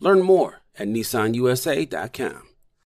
Learn more at nissanusa.com.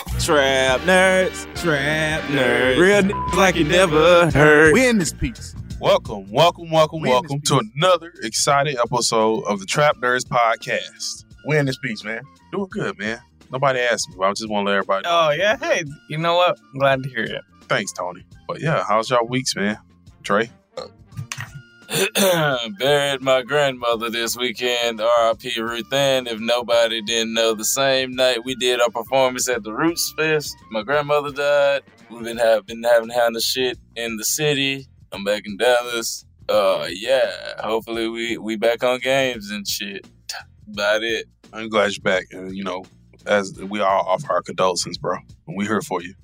Trap nerds, trap nerds, real niggas like you never heard. We in this piece. Welcome, welcome, welcome, We welcome to piece. another exciting episode of the Trap Nerds Podcast. We in this piece, man. Doing good, man. Nobody asked me, but I just want to let everybody know. Oh yeah, hey, you know what? I'm glad to hear it. Thanks, Tony. But yeah, how's y'all weeks, man? Dre? Buried my grandmother this weekend, R.I.P. Ruth Ann. If nobody didn't know, the same night we did our performance at the Roots Fest, my grandmother died. We've been, have, been having of shit in the city. I'm back in Dallas. Uh, yeah. Hopefully we we back on games and shit. About it. I'm glad you're back. And, you know, as we all offer our condolences, bro. And we here for you.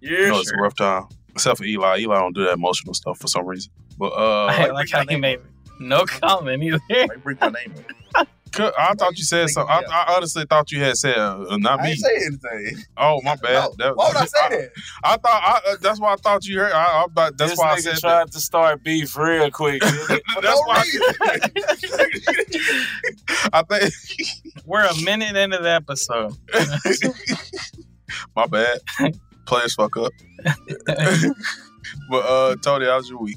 Yeah, You know, it's a rough time. Except for Eli. Eli don't do that emotional stuff for some reason. But uh, I like how you made no comment either. Like, bring my name. I thought you said something. I, I honestly thought you had said uh, not I me. ain't say anything. Oh my bad. No, why would I say that? I, thought I, uh, that's why I thought you heard. I, I, thought- that's this why I nigga said tried to start beef real quick. that's no why reason. I think. We're a minute into the episode. my bad. Players fuck up. but uh, Tony, how's your week?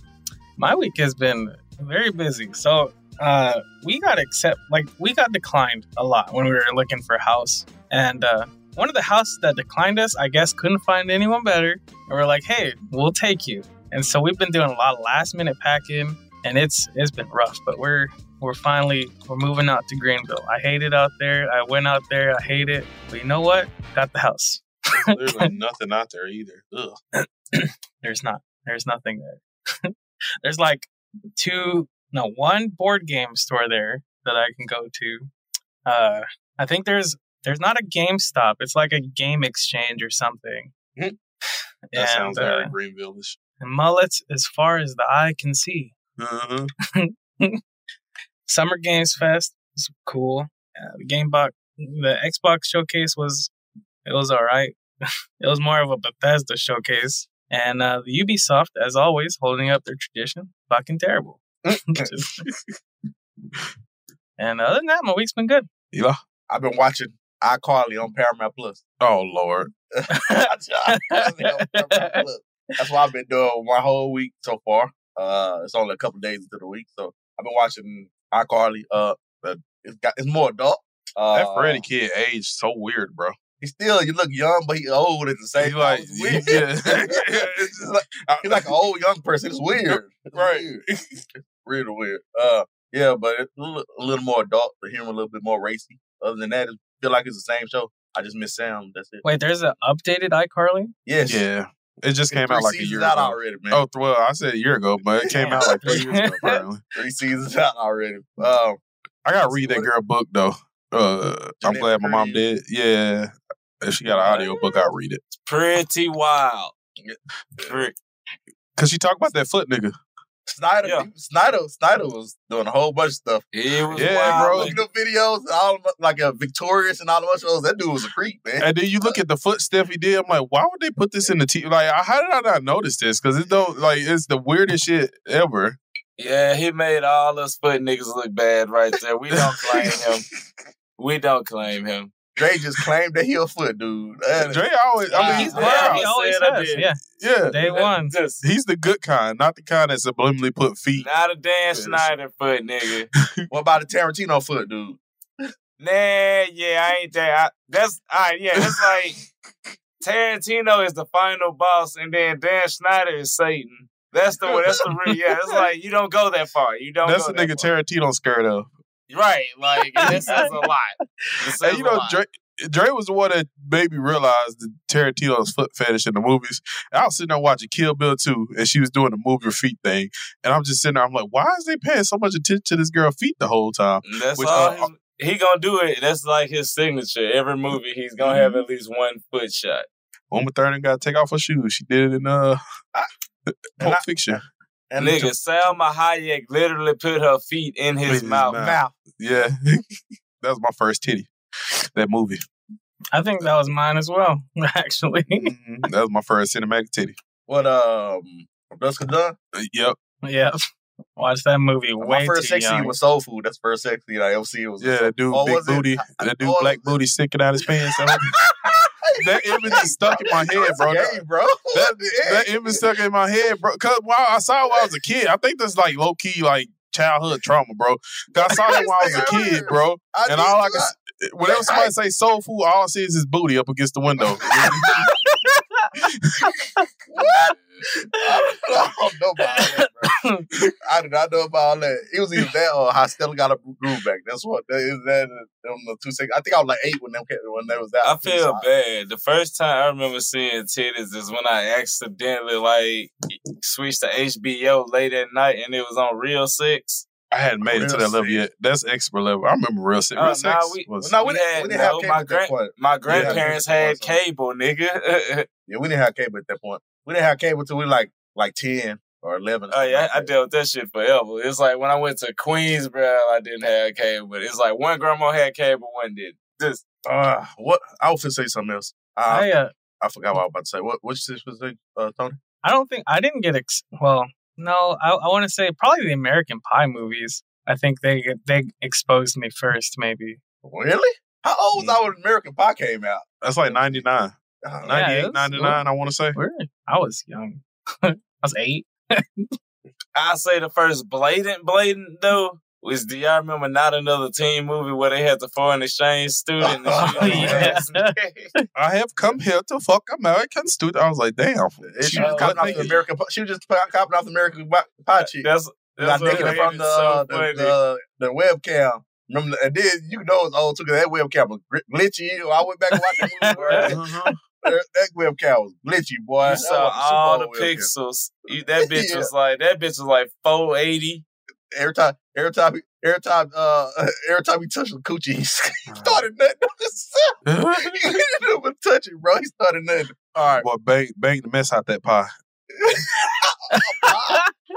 My week has been very busy. So uh, we got accept like we got declined a lot when we were looking for a house, and uh, one of the houses that declined us, I guess, couldn't find anyone better, and we're like, hey, we'll take you. And so we've been doing a lot of last minute packing, and it's it's been rough, but we're we're finally we're moving out to Greenville. I hate it out there. I went out there. I hate it. But you know what? Got the house. There's like nothing out there either. Ugh. There's not. There's nothing there. There's like two, no, one board game store there that I can go to. Uh, I think there's there's not a GameStop. It's like a game exchange or something. Mhm. That and, sounds uh, very Greenville-ish. and mullets as far as the eye can see. Uh-huh. Summer Games Fest was cool. Uh, the Game Box, the Xbox showcase was it was all right. it was more of a Bethesda showcase, and uh, Ubisoft, as always, holding up their tradition, fucking terrible. And other than that, my week's been good. Eli? I've been watching iCarly on Paramount Plus. Oh Lord. iCarly on Paramount Plus. That's what I've been doing my whole week so far. Uh, it's only a couple days into the week, so I've been watching iCarly. Uh, but it's got it's more adult. Uh, That Freddie kid aged so weird, bro. He still, you look young, but he old at the same He like, time. It's weird. yeah. It's just like, he's like an old young person. It's weird. It's Right. Weird. Really weird. Uh, yeah, but it's a little, a little more adult. The humor a little bit more racy. Other than that, it's feel like it's the same show. I just miss Sam. That's it. Wait, there's an updated iCarly. Yes. Yeah. It just came three out like a year out ago. already, man. Oh, well, I said a year ago, but it came out like three years ago, apparently. Three seasons out already. Um, I gotta read that girl book though. Uh, I'm glad my mom did. Yeah, if she got an audio book, I'll read it. It's pretty wild. Pre- Cause she talked about that foot nigga. Snyder, Yeah. Snyder, Snyder was doing a whole bunch of stuff. He was Yeah, bro. wild. Looking up videos, all of, like uh, Victorious and all the bunch of those. That dude was a creep, man. And then you look at the foot stuff he did. I'm like, why would they put this in the TV? Like, how did I not notice this? Because it don't like it's the weirdest shit ever. Yeah, he made all us foot niggas look bad right there. We don't claim him. We don't claim him. Dre just claimed that he a foot dude. That- Dre always, I mean, he's Yeah, proud. he always said I has. Yeah, Yeah, day one. Just he's the good kind, not the kind that subliminally put feet. not a Dan Schneider foot nigga. what about the Tarantino foot dude? Nah, yeah, I ain't that. I, that's all right. Yeah, it's like Tarantino is the final boss, and then Dan Schneider is Satan. That's the one, that's the real. Yeah, it's like you don't go that far. You don't. That's go the nigga that far. Tarantino scared of. Right, like this is a lot. Says And you know, lot. Dre, was the one that made me realize the Tarantino's foot fetish in the movies. I was sitting there watching Kill Bill 2, and she was doing the move your feet thing. And I'm just sitting there, I'm like, why is they paying so much attention to this girl feet the whole time? That's Which, all. uh, his, he gonna do it. That's like his signature. Every movie, he's gonna have at least one foot shot. Uma Thurman got to take off her shoes. She did it in uh, Pulp Fiction. And Nigga, Salma Hayek literally put her feet in his, his mouth. mouth. mouth. Yeah. that was my first titty, that movie. I think that was mine as well. Actually, Mhm. That was my first cinematic titty. What um, From Dusk Till Dawn? Uh, Yep. yeah. Watched that movie My first too sex scene young. was Soul Food. That's the first sex scene I ever see. It was Yeah, that dude, Oh, big was it? booty. I- That dude, oh, black booty sticking out his pants. That, image is stuck in my head, bro. Gay, bro. That, that image stuck in my head, bro. Cause while I saw it when I was a kid, I think that's like low key like childhood trauma, bro. Cause I saw that when I was a kid, bro. And all I can, whenever somebody say soul food, all I see is his booty up against the window. What? I don't know about. I did not know about all that. It was either that or how Stella got a groove back. That's what that is. That on the two seconds. I think I was like eight when them when they was out. I feel bad. The first time I remember seeing titties is when I accidentally like switched to HBO late at night and it was on Real Sex. I hadn't made it to Real that level yet. That's expert level. I remember real sick. Oh, Real nah, sex we- was No, we We didn't, had we didn't have no, cable my at that point. My grandparents yeah, had cable, nigga. Yeah, we didn't have cable at that point. We didn't have cable until we were like like ten or eleven. Oh yeah, I, I dealt with that shit forever. It's like when I went to Queens, bro, I didn't have cable, but it's like one grandma had cable, one didn't. Just Uh, what I was gonna say something else. Uh, I, uh, I forgot what I was about to say. What what you supposed to say, uh, Tony? I don't think I didn't get ex- well. No, I, I want to say probably the American Pie movies. I think they they exposed me first, maybe. Really? How old was I when American Pie came out? That's like 99. Uh, 98, it was- 99, I want to say. Where I was young. I was eight. I say the first blatant, blatant though was do y'all remember not another teen movie where they had the foreign exchange student? and Oh, yeah. I have come here to fuck American student. I was like, damn. She She was was copying off the. American. She was just copying off the American Pie- Pie chick. That's got that's what naked from the, so uh, the, funny. the the webcam. Remember, and then you know it's old too because that webcam was glitchy. I went back and watched that movie. Bro. Uh-huh. that, that webcam was glitchy, boy. You saw was a Super all the pixels. You, that bitch Yeah. was like that bitch was like four eighty. Every time, every time, he- every time, uh, every time he touched the coochie, he started nothing. he didn't even touch it, bro. He started nothing. All right, Boy, bang, bang the mess out that pie.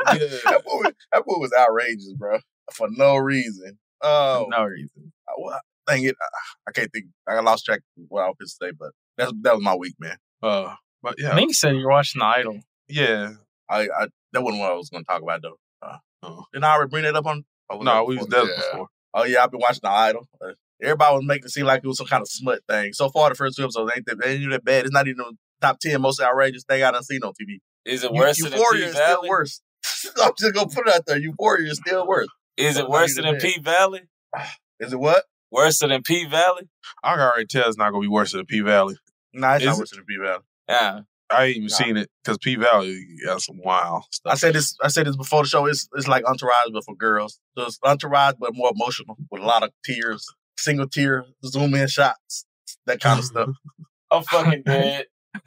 that movie, that movie was outrageous, bro, for no reason. Oh, no reason. I- well, dang it, I, I can't think. I lost track of what I was going to say, but that's that was my week, man. Uh, but yeah, I think you said you're watching The Idol. yeah. I, I that wasn't what I was going to talk about though. Uh, Oh. didn't I already bring that up on? oh, No, we was there Yeah. before. Oh yeah, I've been watching The Idol. Uh, everybody was making it seem like it was some kind of smut thing. So far, the first two episodes ain't that, ain't even that bad. It's not even the top ten most outrageous thing I done seen on TV. Is it worse than Euphoria is still Valley? worse. I'm just gonna put it out there. Euphoria is still worse. Is it worse than. P Valley? Is it what? Worse than P Valley? I can already tell it's not gonna be worse than P Valley. Nah, it's Is not it? worse than the P Valley. Yeah. I ain't even Nah. seen it because P Valley got some wild stuff. I said this. I said this before the show. It's it's like Entourage, but for girls. So it's Entourage, but more emotional with a lot of tears. single tear, zoom in shots, that kind of stuff. I'm fucking dead.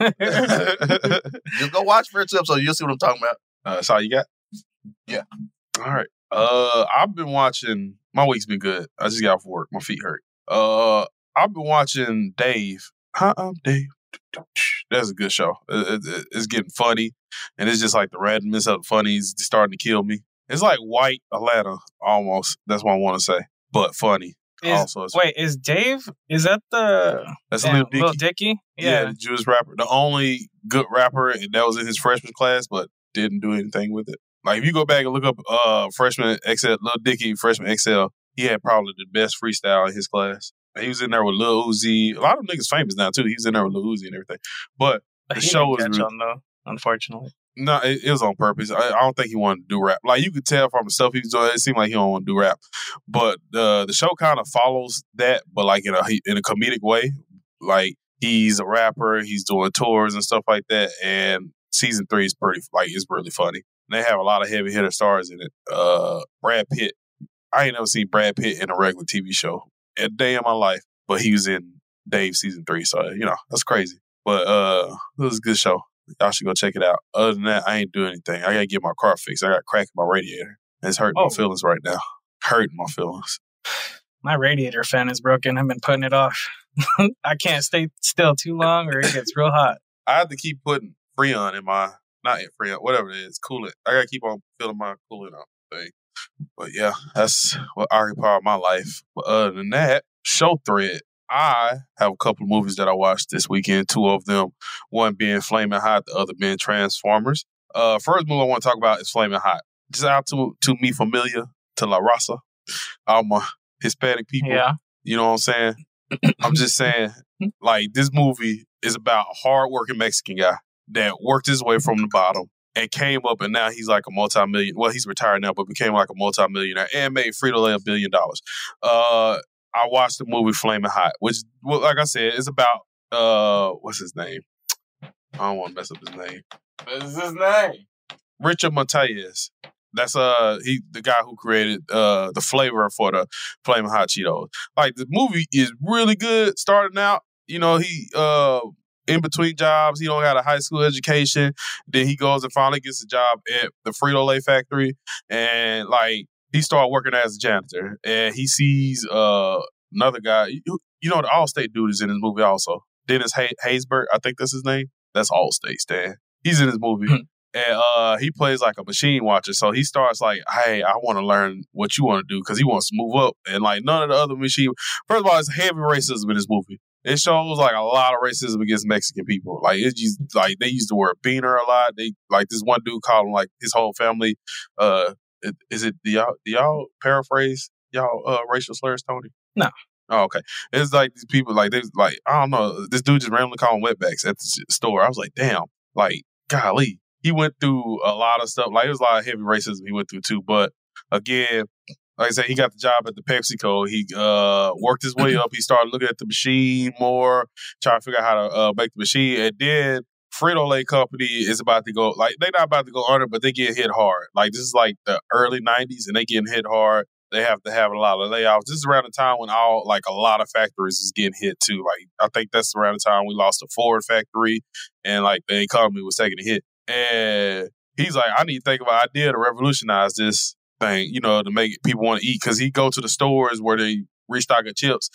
Just go watch first episode. You'll see what I'm talking about. Uh, that's all you got? Yeah. All right. Uh, I've been watching. My week's been good. I just got off work. My feet hurt. Uh, I've been watching Dave. Hi, I'm Dave. That's a good show. It- it- it's getting funny, and it's just like the randomness of the funny is starting to kill me. It's like white Atlanta almost. That's what I want to say, but funny. Is, also, wait, is Dave? Is that the That's damn, Lil Dicky. Lil Dicky? Yeah. Yeah. the Jewish rapper, the only good rapper that was in his freshman class, but didn't do anything with it. Like if you go back and look up uh freshman XL, Lil Dicky freshman XL, he had probably the best freestyle in his class. He was in there with Lil Uzi. A lot of niggas famous now too. He was in there with Lil Uzi and everything. But the He show was catch on though, unfortunately. no, it, it was on purpose. I, I don't think he wanted to do rap. Like you could tell from the stuff he was doing, it seemed like he don't want to do rap. But uh, the show kind of follows that, but like in a in a comedic way. Like he's a rapper, he's doing tours and stuff like that. And season three is pretty like it's really funny. And they have a lot of heavy hitter stars in it. Uh, Brad Pitt. I ain't never seen Brad Pitt in a regular TV show a day in my life, but he was in Dave season three. So you know that's crazy. But uh, it was a good show. Y'all should go check it out. Other than that, I ain't doing anything. I gotta get my car fixed. I got crack in my radiator. It's hurting Oh. my feelings right now. Hurting my feelings. My radiator fan is broken. I've been putting it off. I can't stay still too long or it gets real hot. I have to keep putting Freon in my not in Freon, whatever it is, coolant. I gotta keep on filling my coolant up thing. But yeah, that's what occupied my life. But other than that, show thread. I have a couple of movies that I watched this weekend. Two of them, one being Flaming Hot, the other being Transformers. Uh, first movie I want to talk about is Flaming Hot. Just out to to me familiar to La Raza, all my Hispanic people. Yeah. You know what I'm saying? I'm just saying, like, this movie is about a hardworking Mexican guy that worked his way from the bottom and came up, and now he's like a multi-million. Well, he's retired now, but became like a multi-millionaire and made Frito Lay a billion dollars. Uh, I watched the movie Flaming Hot, which, well, like I said, is about uh, what's his name? I don't want to mess up his name. What is his name? Richard Montañez. That's uh he the guy who created uh the flavor for the flaming hot Cheetos. Like the movie is really good starting out. You know, he uh in between jobs, he don't got a high school education. Then he goes and finally gets a job at the Frito Lay factory and like he started working as a janitor and he sees uh another guy. You, you know the Allstate dude is in his movie also. Dennis Hay- Haysbert, I think that's his name. That's Allstate, Stan. He's in his movie. and uh, he plays like a machine watcher. So he starts like, "Hey, I want to learn what you want to do," because he wants to move up. And like none of the other machine. First of all, it's heavy racism in this movie. It shows like a lot of racism against Mexican people. Like it's just like they use the word beaner a lot. They like this one dude called him like his whole family. Uh, it- is it do y'all do y'all paraphrase y'all uh racial slurs, Tony? No. Oh, okay. It's like these people like they like I don't know. This dude just randomly called wetbacks at the store. I was like, damn, like golly. He went through a lot of stuff. Like there was a lot of heavy racism he went through too. But again, like I said, he got the job at the PepsiCo. He uh, worked his way up. He started looking at the machine more, trying to figure out how to uh, make the machine. And then Frito Lay Company is about to go like they're not about to go under, but they get hit hard. Like this is like the early '90s, and they getting hit hard. They have to have a lot of layoffs. This is around the time when all like a lot of factories is getting hit too. Like I think that's around the time we lost the Ford factory, and like the economy was taking a hit. And he's like, I need to think of an idea to revolutionize this thing, you know, to make people want to eat. Because he go to the stores where they restock of chips,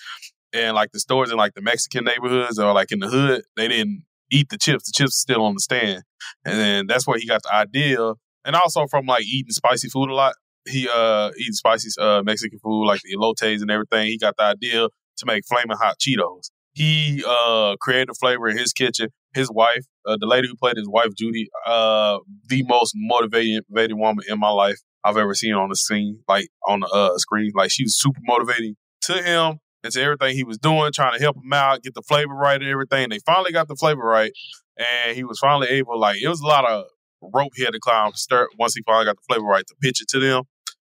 and like the stores in like the Mexican neighborhoods or like in the hood, they didn't eat the chips. The chips still on the stand, and then that's where he got the idea. And also from like eating spicy food a lot, he uh eating spicy uh Mexican food like the elotes and everything. He got the idea to make flaming hot Cheetos. He uh created the flavor in his kitchen. His wife, uh, the lady who played his wife Judy, uh the most motivated woman in my life I've ever seen on the scene, like on the uh screen. Like she was super motivating to him and to everything he was doing, trying to help him out, get the flavor right and everything. They finally got the flavor right, and he was finally able. Like it was a lot of rope he had to climb. Start once he finally got the flavor right to pitch it to them.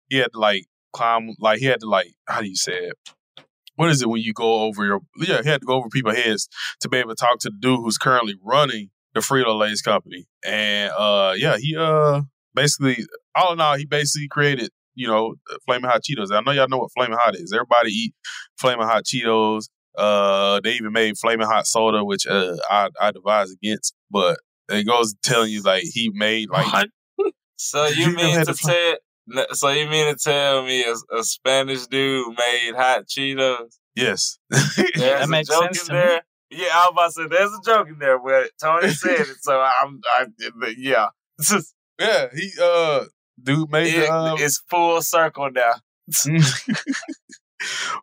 He had to like climb, like he had to like how do you say it? What is it when you go over your? Yeah, he had to go over people's heads to be able to talk to the dude who's currently running the Frito Lay's company. And uh, yeah, he uh basically all in all, he basically created you know, flaming hot Cheetos. I know y'all know what flaming hot is. Everybody eat flaming hot Cheetos. Uh, they even made flaming hot soda, which uh, I I advise against. But it goes telling you like he made like. So you You mean to say tell? n- So you mean to tell me a, a Spanish dude made hot Cheetos? Yes. There's That a makes joke sense in to me. Yeah, I was about to say there's a joke in there, but Tony said it, so I'm, I, yeah, just, yeah, he uh, dude made it- the, um, it's full circle now.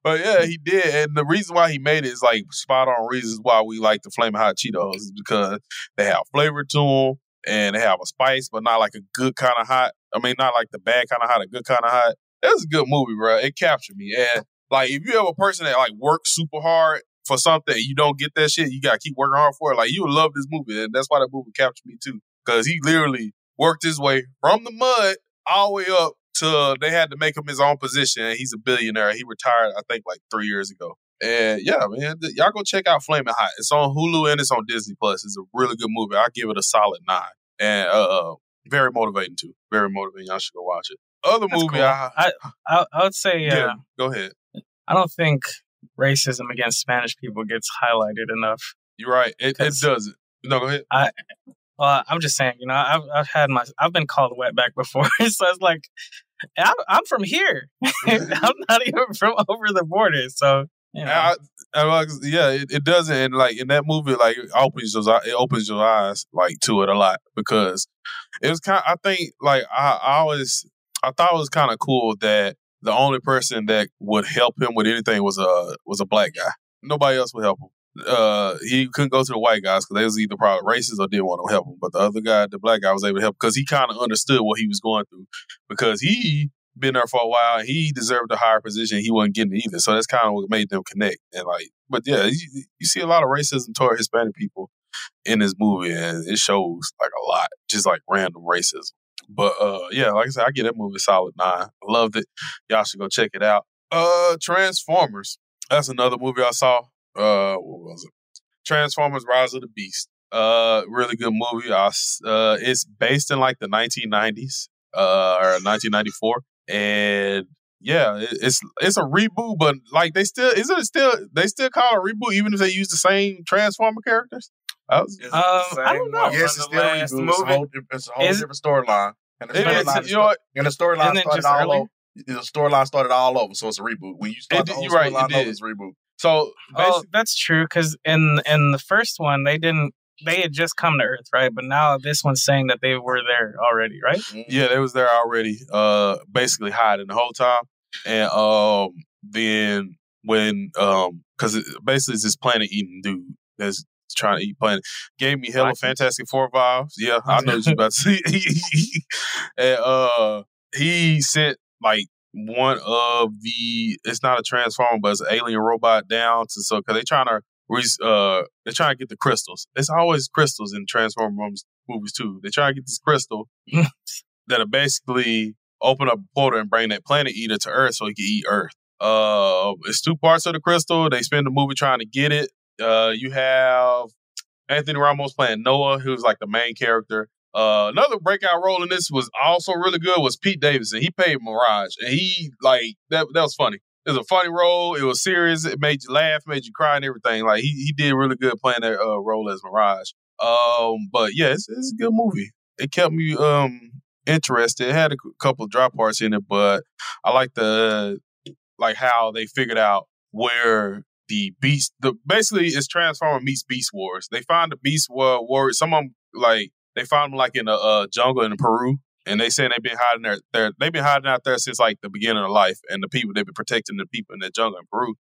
but yeah, he did, and the reason why he made it is like spot on reasons why we like the flaming hot Cheetos is because they have flavor to them and they have a spice, but not like a good kind of hot. I mean, not like the bad kind of hot, a good kind of hot. That's a good movie, bro. It captured me, and like if you have a person that like works super hard for something you don't get that shit, you gotta keep working hard for it. Like you would love this movie, and that's why that movie captured me too, because he literally worked his way from the mud all the way up to they had to make him his own position. And he's a billionaire. He retired, I think, like three years ago. And yeah, man, y'all go check out Flaming Hot. It's on Hulu and it's on Disney Plus. It's a really good movie. I give it a solid nine. And uh, very motivating too. Very motivating. Y'all should go watch it. Other That's movie, cool. I, I, I would say uh, yeah, go ahead. I don't think racism against Spanish people gets highlighted enough. You're right. It, it doesn't. No, go ahead. I well, I'm just saying, you know, I've I've had my I've been called wetback before, so it's like I'm, I'm from here. I'm not even from over the border, so you know. I, yeah, it, it doesn't. And like in that movie, like it opens your it opens your eyes like to it a lot because it was kind. I think like I, I always I thought it was kind of cool that the only person that would help him with anything was a was a black guy. Nobody else would help him. Uh, he couldn't go to the white guys because they was either probably racist or didn't want to help him. But the other guy, the black guy, was able to help because he kind of understood what he was going through because he been there for a while. He deserved a higher position. He wasn't getting it either. So that's kind of what made them connect. And like, but yeah, you, you see a lot of racism toward Hispanic people in this movie, and it shows like a lot, just like random racism. But uh, yeah, like I said, I get that movie solid nine. I loved it. Y'all should go check it out. Uh, Transformers. That's another movie I saw. Uh, what was it? Transformers: Rise of the Beast. Uh, really good movie. I, uh, it's based in like the 1990s, uh, or 1994, and yeah, it, it's it's a reboot, but like they still is it still they still call it a reboot even if they use the same Transformer characters. I was, Um, I don't know. Yes, it's still a reboot. It's a whole, it's a whole Is- different storyline. And the storyline you know what? and the storyline started just all earlier? over. The storyline started all over, so it's a reboot. When you start It the whole you're right, it storyline over, it's a reboot. so Oh, that's true. Because in in the first one, they didn't. They had just come to Earth, right? But now this one's saying that they were there already, right? Yeah, they was there already, uh, basically hiding the whole time. And um, then when um, because basically it's this planet eating dude that's trying to eat planet gave me hella Vikings. Fantastic Four vibes. Yeah, I know what you about to see. and uh, he sent like one of the it's not a transformer, but it's an alien robot down to so because they trying to re- uh they're trying to get the crystals. It's always crystals in Transformer movies, movies too. They try to get this crystal that'll basically open up a portal and bring that planet eater to Earth so he can eat Earth. Uh, it's two parts of the crystal. They spend the movie trying to get it. Uh, you have Anthony Ramos playing Noah, who's like the main character. Uh, another breakout role in this was also really good was Pete Davidson. He played Mirage, and he like that. That was funny. It was a funny role. It was serious. It made you laugh, made you cry, and everything. Like he he did really good playing that uh, role as Mirage. Um, but yeah, it's, it's a good movie. It kept me um interested. It had a couple of drop parts in it, but I like the like how they figured out where the beast the basically it's Transformer meets Beast Wars. They find the Beast War warrior. Some of them like they found them like in a uh, jungle in Peru, and they saying they've been hiding there. they've been hiding out there since like the beginning of life, and the people they've been protecting the people in the jungle in Peru,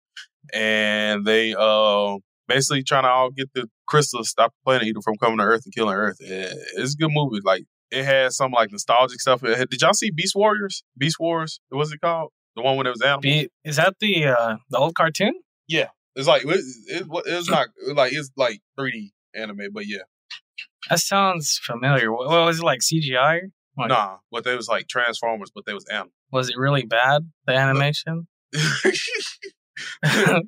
and they uh basically trying to all get the crystals stop the planet eater from coming to Earth and killing Earth. And it's a good movie. Like it had some like nostalgic stuff. Had- did y'all see Beast Warriors? Beast Wars? What was it called? The one when it was animals. Be, is that the uh, the old cartoon? Yeah, it's like it, it, it's not like it's like 3D anime, but yeah, That sounds familiar. Well, well, was it like CGI? Like, nah. But they was like Transformers, but they was animals. Was it really bad? The animation? yeah,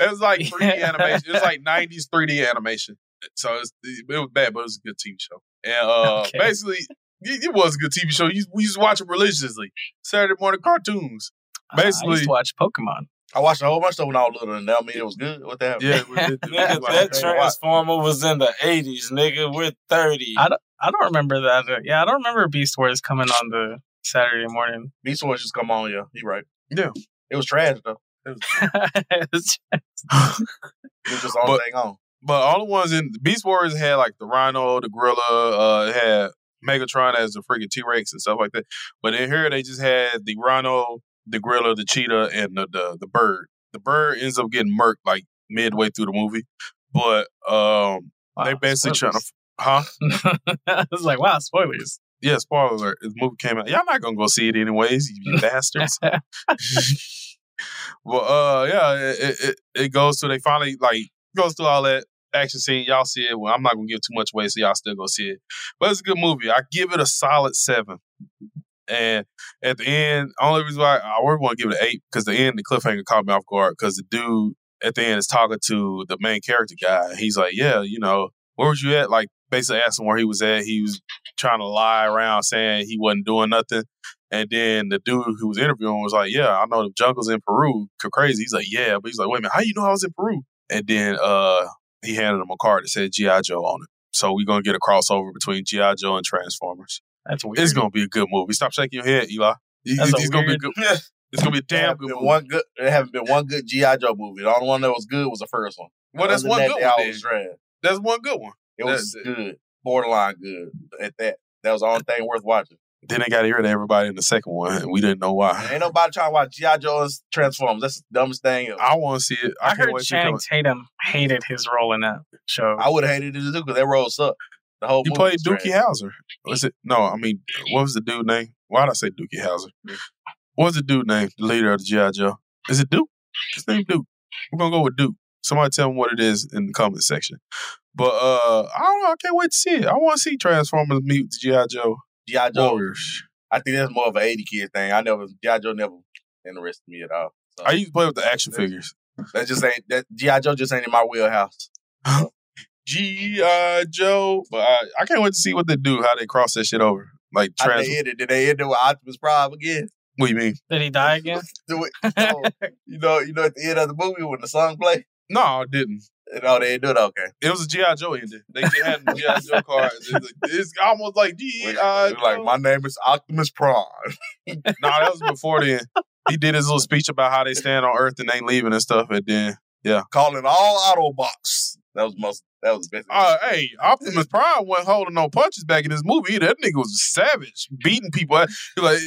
it was like 3D Yeah. animation. It was like 90s 3D animation. So it's, it was bad, but it was a good TV show. And uh, Okay. basically, It, it was a good TV show. You, we used to watch it religiously. Saturday morning cartoons. Uh, I Basically, used to watch Pokemon. I watched a whole bunch of stuff when I was little, and that mean it was good. What the hell? yeah, we did- we Nigga, that it. Transformer was in the 80s, nigga. We're 30. I don't, I don't remember that. Yeah, I don't remember Beast Wars coming on the Saturday morning. Beast Wars just come on, yeah. You right. Yeah. It was trash though. It was, it was just the only But- thing on. But all the ones in Beast Wars had like the Rhino, the Gorilla, uh, had Megatron as the freaking T Rex and stuff like that. But in here they just had the Rhino, the Gorilla, the Cheetah, and the the, the bird. The bird ends up getting murked like midway through the movie. But um they Wow, basically trying to huh? I was like, wow, spoilers. Yeah, spoilers. alert. The movie came out. Y'all not gonna go see it anyways, you bastards. well, uh, yeah, it, it, it- goes to they finally like goes through all that action scene. Y'all see it. Well, I'm not gonna give too much away, so y'all still go see it. But it's a good movie. I give it a solid seven. And at the end, only reason why I would want to give it an eight because the end, the cliffhanger caught me off guard because the dude at the end is talking to the main character guy. He's like, "Yeah, you know, where was you at?" Like basically asking where he was at. He was trying to lie around saying he wasn't doing nothing. And then the dude who was interviewing was like, "Yeah, I know the jungle's in Peru. Crazy." He's like, "Yeah," but he's like, "Wait a minute, how you know I was in Peru?" And then uh, he handed him a card that said GI Joe on it. So we're gonna get a crossover between GI Joe and Transformers. That's weird. It's gonna be a good movie. Stop shaking your head, Eli. That's a it's gonna be weird- good. It's gonna be a damn good movie. one good. There haven't been one good GI Joe movie. The only one that was good was the first one. Well, that's one than good one. they then. always trash. That's one good one. It was That- good, borderline good at that. That was the only thing worth watching. Then they got to hear to everybody in the second one, and we didn't know why. Ain't nobody trying to watch GI Joe's and Transformers. That's the dumbest thing. Ever. I want to see it. I, I, can't heard wait. Channing Tatum hated his role in that show. I would have hated it too because that role sucked. The whole He played Dookie. Howser. Was it? No, I mean, what was the dude name? Why did I say Dookie Howser? What was the dude name? The leader of the GI Joe. Is it Duke? His name Duke. We're gonna go with Duke. Somebody tell me what it is in the comment section. But uh I don't know. I can't wait to see it. I want to see Transformers meet the GI Joe GI Joe. Warriors. I think that's more of an 80 kid thing. I never GI Joe never interested me at all. So I used to play with the action figures. that just ain't that GI Joe just ain't in my wheelhouse. GI Joe. But I, I can't wait to see what they do. How they cross that shit over. Like How trans. they end it? Did they end it with Optimus Prime again? What do you mean? Did he die again? Do it. No. you know, you know, at the end of the movie when the song play. No, I didn't. No, they didn't do it. Okay. It was a GI Joe ending. They just had GI Joe card. It's, it's almost like GI Joe. like my name is Optimus Prime. no, that was before then. He did his little speech about how they stand on Earth and ain't leaving and stuff. And then, yeah. Calling all Autobots. That was most. That was the best. Uh, hey, Optimus Prime wasn't holding no punches back in this movie either. That nigga was savage, beating people. He like,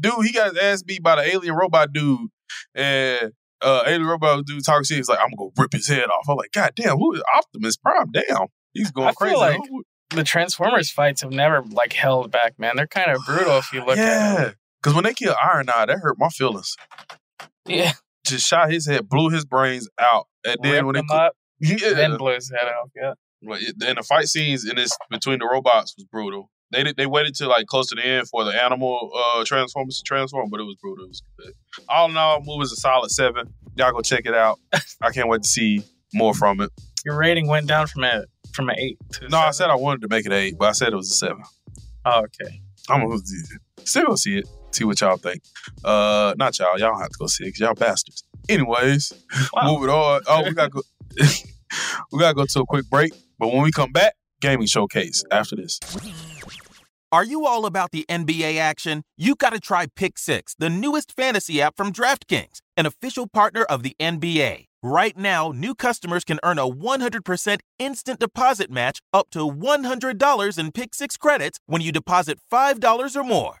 dude, he got his ass beat by the alien robot dude. And uh, alien robot dude talking shit. He's like, I'm gonna go rip his head off. I'm like, God damn, who is Optimus Prime? Damn. He's going I feel crazy. like the Transformers fights have never like held back, man. They're kind of brutal if you look at it. yeah. Because when they killed Ironhide, that hurt my feelings. Yeah. Just shot his head, blew his brains out. And then Rip when they them up, yeah, then blew his head off. Yeah. It- and the fight scenes in this between the robots was brutal. They did, they waited till like close to the end for the animal uh, transformers to transform, but it was brutal. It was good. All in all, movie's a solid seven. Y'all go check it out. I can't wait to see more from it. Your rating went down from a from an eight to No, I said I wanted to make it eight, but I said it was a seven. Oh, okay. I'm gonna still go see it. See what y'all think. Uh, not y'all. Y'all don't have to go see it because y'all bastards. Anyways, moving on. Oh, we gotta go. we gotta go to a quick break. But when we come back, gaming showcase after this. Are you all about the NBA action? You got to try Pick Six, the newest fantasy app from DraftKings, an official partner of the NBA. Right now, new customers can earn a 100% instant deposit match up to $100 in Pick Six credits when you deposit $5 or more.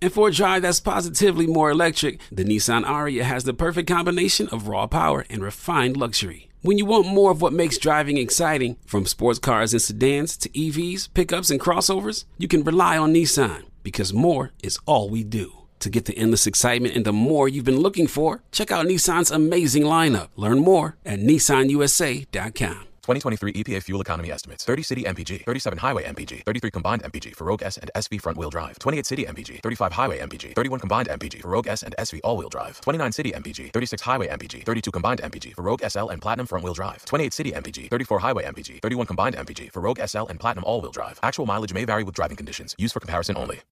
And for a drive that's positively more electric, the Nissan Ariya has the perfect combination of raw power and refined luxury. When you want more of what makes driving exciting, from sports cars and sedans to EVs, pickups, and crossovers, you can rely on Nissan because more is all we do. To get the endless excitement and the more you've been looking for, check out Nissan's amazing lineup. Learn more at nissanusa.com. 2023 EPA fuel economy estimates 30 city MPG, 37 highway MPG, 33 combined MPG for Rogue S and SV front wheel drive, 28 city MPG, 35 highway MPG, 31 combined MPG for Rogue S and SV all wheel drive, 29 city MPG, 36 highway MPG, 32 combined MPG for Rogue SL and Platinum front wheel drive, 28 city MPG, 34 highway MPG, 31 combined MPG for Rogue SL and Platinum all wheel drive. Actual mileage may vary with driving conditions. Used for comparison only.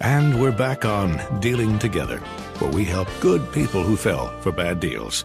And we're back on Dealing Together, where we help good people who fell for bad deals.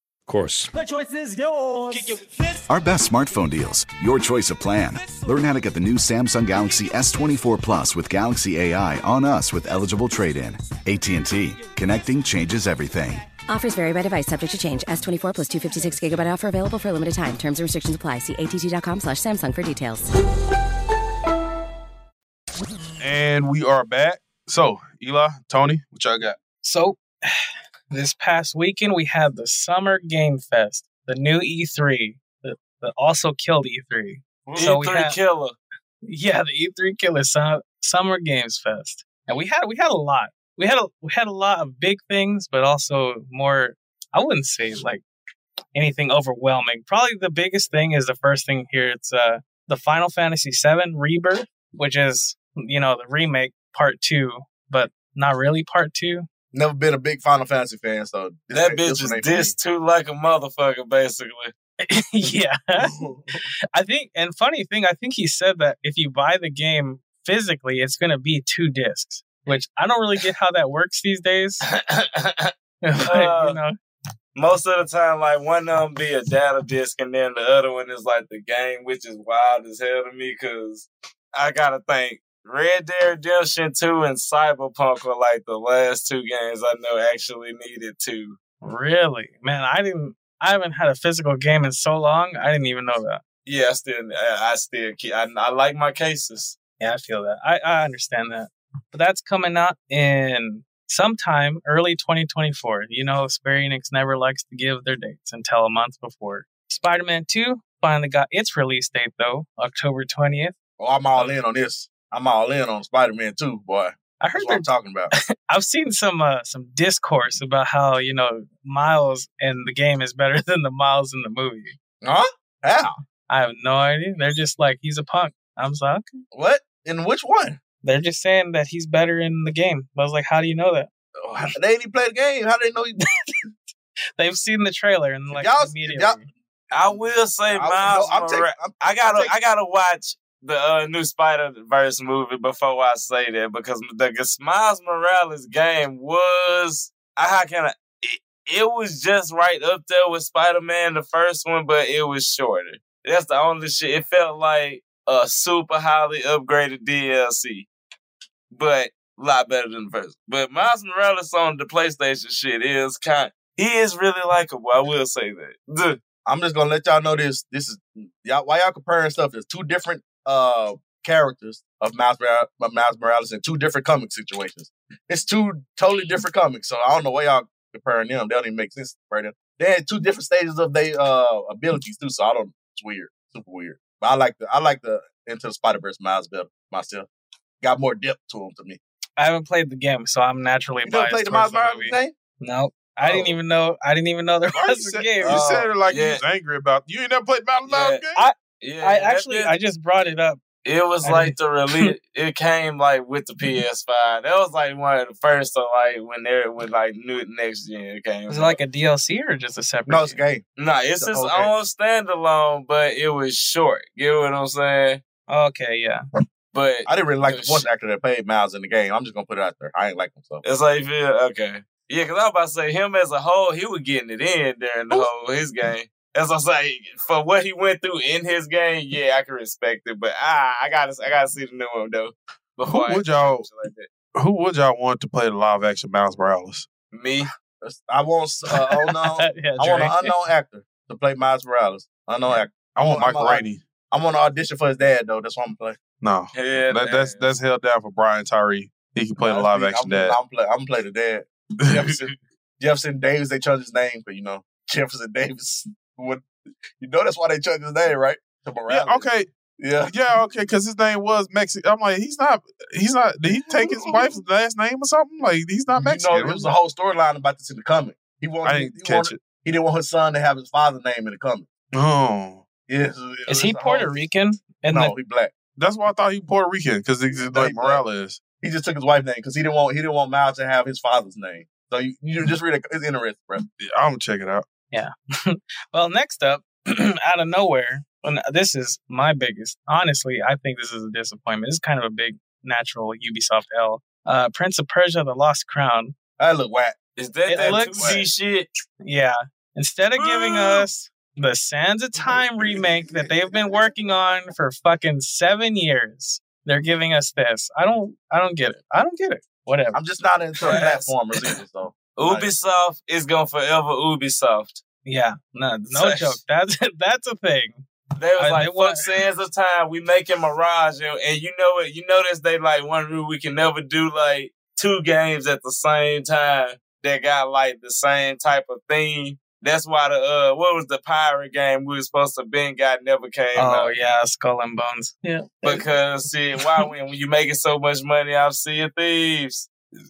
Of course. The choice is yours. Our best smartphone deals. Your choice of plan. Learn how to get the new Samsung Galaxy S24 Plus with Galaxy AI on us with eligible trade-in. AT&T. Connecting changes everything. Offers vary by device, subject to change. S24 plus 256 gigabyte offer available for a limited time. Terms and restrictions apply. See att.com slash Samsung for details. And we are back. So, Eli, Tony, what y'all got? So, this past weekend we had the Summer Game Fest, the new E3, the, the also killed E3. So we had, killer. Yeah, the E3 killer Summer, Summer Games Fest, and we had we had a lot. We had a we had a lot of big things, but also more. I wouldn't say like anything overwhelming. Probably the biggest thing is the first thing here. It's uh the Final Fantasy VII Rebirth, which is you know the remake part two, but not really part two. Never been a big Final Fantasy fan, so that bitch is dissed too like a motherfucker, basically. yeah, I think. And funny thing, I think he said that if you buy the game physically, it's going to be two discs, which I don't really get how that works these days. but, Uh, you know, Most of the time, like one of them be a data disc, and then the other one is like the game, which is wild as hell to me because I gotta think Red Dead Redemption 2 and Cyberpunk were like the last two games I know actually needed to. really, man, I didn't. I haven't had a physical game in so long. I didn't even know that. Yeah, I still, I still, keep, I, I like my cases. Yeah, I feel that. I, I understand that. But that's coming out in sometime early 2024. You know, Square Enix never likes to give their dates until a month before. Spider Man 2 finally got its release date, though, October 20th. Oh, I'm all uh, in on this. I'm all in on Spider Man 2, boy. I heard That's what I'm talking about. I've seen some uh, some discourse about how you know Miles in the game is better than the Miles in the movie. Huh? How? I have no idea. They're just like he's a punk. I'm like, okay. What? In which one? They're just saying that he's better in the game. I was like, how do you know that? Oh, They ain't even played the game. How do they know he? They've seen the trailer and like Y'all- immediately. y'all- I will say, I- Miles no, I'm taking- Morales. I'm- I gotta, I'm taking- I gotta watch the uh, new Spider Verse movie before I say that because the Miles Morales game was, I can I? It, it was just right up there with Spider Man, the first one, but it was shorter. That's the only shit. It felt like a super highly upgraded DLC, but a lot better than the first. But Miles Morales on the PlayStation shit is kind. He is really likable. I will say that. The- I'm just gonna let y'all know this. This is y'all. Why y'all comparing stuff? There's two different uh characters of Miles, Morales, of Miles Morales in two different comic situations. It's two totally different comics. So I don't know why y'all comparing them. They don't even make sense right now. They had two different stages of their uh abilities too. So I don't. It's weird. Super weird. But I like the I like the Into the Spider Verse Miles better myself. Got more depth to him to me. I haven't played the game, so I'm naturally You biased played the Miles the Morales game? No, I didn't Oh. even know. I didn't even know there Why you was a said, game. you said it like yeah. you was angry about. You ain't never played Miles Morales game. I, yeah, I that actually, bit- I just brought it up. It was I like the release. it came like with the PS5. That was like one of the first of like when they when like new next gen came. Was it like a DLC or just a separate? No, it's a game. Nah, it's It's a its whole game. own standalone, but it was short. Get what I'm saying? Okay, yeah. But I didn't really like the Sh- voice actor that played Miles in the game. I'm just gonna put it out there. I ain't like him so. it's like yeah, okay, yeah. Because I was about to say him as a whole, he was getting it in during the whole his game. As I say, for what he went through in his game, yeah, I can respect it. But ah, I gotta, I gotta see the new one though. Before Who would y'all- like that. Who would y'all want to play the live action Miles Morales? Me, I want uh, unknown. yeah, I want an unknown actor to play Miles Morales. Unknown actor. I want I'm- I'm Michael a- Rainey. I'm on to audition for his dad though. That's what I'm playing. No, yeah, that, that's that's held down for Brian Tyree. He can play the live action I'm, dad. I'm, play, I'm play the dad. Jefferson, Jefferson Davis. They changed his name, but you know Jefferson Davis. What you know? That's why they changed his name, right? To Morales. Yeah, okay, Yeah. yeah, okay, because his name was Mexican. I'm like, he's not. He's not. Did he take his wife's last name or something? Like, he's not Mexican. You know, there was a whole storyline about this in the comic. He wanted. I didn't he catch wanted, it. He didn't want his son to have his father's name in the comic. Oh, Yes. Is he Puerto Rican? And No, he black. that's why I thought he Puerto Rican because he's like he black. Morales. He just took his wife's name because he didn't want he didn't want Miles to have his father's name. So you, you mm-hmm. just read it. It's interesting, bro. Yeah, I'm gonna check it out. well, next up, out of nowhere, and this is my biggest. Honestly, I think this is a disappointment. This is kind of a big natural Ubisoft L. Uh, Prince of Persia: The Lost Crown. I look whack. is that It that looks- 2D shit? Yeah. Instead of giving us the Sands of Time remake that they've been working on for fucking seven years, they're giving us this. I don't. I don't get it. I don't get it. Whatever. I'm just not into platformers either. So Ubisoft is gonna forever Ubisoft. Yeah. No. No Such- joke. That's that's a thing. They was Uh, like, they "Fuck wa- sands of time. We making Mirage, and, and you know it. You notice they like one rule we can never do like two games at the same time that got like the same type of theme. That's why the uh, what was the pirate game we were supposed to been got never came Oh out yeah, Skull and Bones. Yeah. because see why when when you making so much money off Sea of Thieves.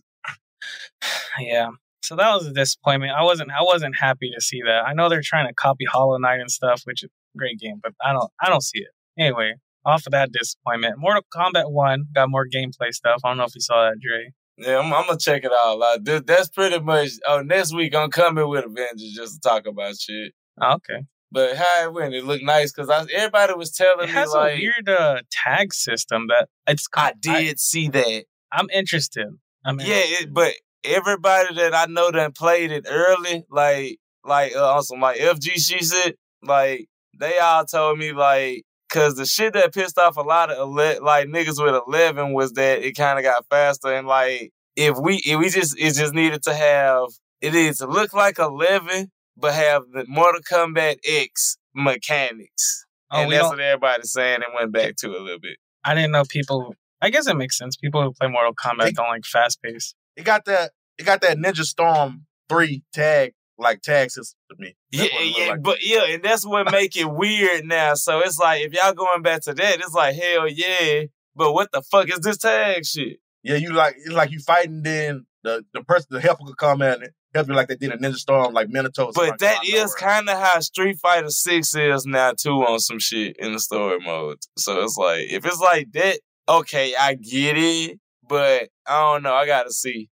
Yeah. So that was a disappointment. I wasn't I wasn't happy to see that. I know they're trying to copy Hollow Knight and stuff, which is a great game, but I don't I don't see it. Anyway, off of that disappointment. Mortal Kombat 1 got more gameplay stuff. I don't know if you saw that, Dre. Yeah, I'm, I'm gonna check it out. Like th- that's pretty much. Oh, next week I'm coming with Avengers just to talk about shit. Oh, okay. But how it went, it looked nice because everybody was telling It me has like a weird uh, tag system that it's I did see that. I'm interested. I mean, Yeah, it, but everybody that I know that played it early, like like uh, on some like FGC shit, like they all told me like because the shit that pissed off a lot of ele- like niggas with eleven was that it kind of got faster and like if we if we just it just needed to have it needed to look like eleven but have the Mortal Kombat X mechanics. Oh, and that's what everybody's saying and went back to a little bit. I didn't know people. I guess it makes sense. People who play Mortal Kombat don't like fast pace. It got that it got that Ninja Storm three tag like tag system to me. Yeah, That's yeah, like. but yeah, and that's what make it weird now. So it's like if y'all going back to that, it's like hell yeah. But what the fuck is this tag shit? Yeah, you like it's like you fighting, then the the person, the helper could come in and help you like they did in Ninja Storm, like Minato. But that is kind of how Street Fighter Six is now too on some shit in the story mode. So it's like if it's like that, okay, I get it. But I don't know. I gotta see.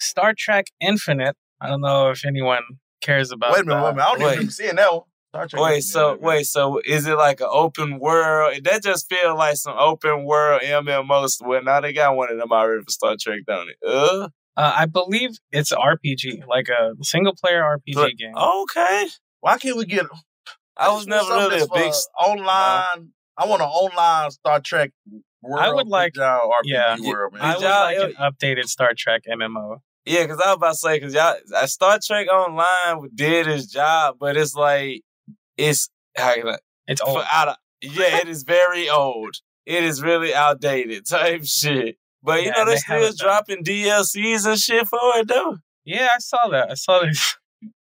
Star Trek Infinite. I don't know if anyone cares about. Wait a minute, that. wait a minute. I don't even Wait. remember seeing that one. Star Trek Wait, Infinite, so man. wait, so is it like an open world? That just feel like some open world MMO. Well, now they got one of them already for Star Trek, don't it? Uh, Uh, I believe it's RPG, like a single player RPG But- game. okay. Why can't we get? I was never something really a big. for online. I want an online Star Trek world. I would like- down RPG yeah. world, man. I would y'all- like an updated Star Trek MMO. Yeah, because I was about to say, because y'all, uh, Star Trek Online did its job, but it's like, it's, how can I, It's for old. out of, yeah, it is very old. It is really outdated type shit. But you Yeah, know, they're they still haven't done- dropping DLCs and shit for it, though. Yeah, I saw that. I saw this.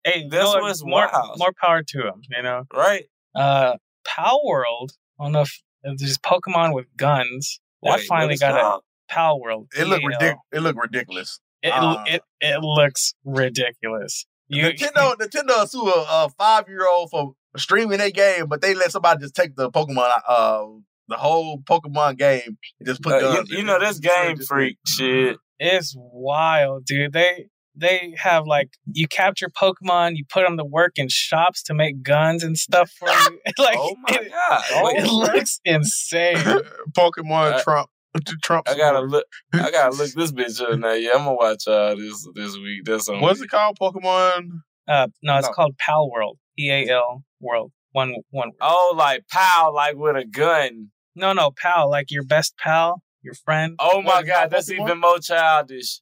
Hey, you That's know what's more wild. more power to them. You know, Right? uh, Pal World. I don't know if if there's Pokemon with guns. That Wait, what finally is got a called? Pal World. It looked PAL. ridiculous. It looked ridiculous. It, Uh, it it looks ridiculous. You, Nintendo, Nintendo sue a, a five year old for streaming a game, but they let somebody just take the Pokemon, uh, the whole Pokemon game and just put Uh, guns. you, in you it. know, this game freak shit. It's wild, dude. They they have like you capture Pokemon, you put them to work in shops to make guns and stuff for you. like Oh my it, God. it looks insane. Pokemon Uh, Trump. Trump. I gotta look. I gotta look this bitch up now. Yeah, I'm gonna watch uh this this week. That's on. What's me. it called? Pokemon. Uh, no, it's No. called Pal World. P A L World. One one. word. Oh, like pal, like with a gun. No, no, pal, like your best pal, your friend. Oh my What, god, that's Pokemon? even more childish.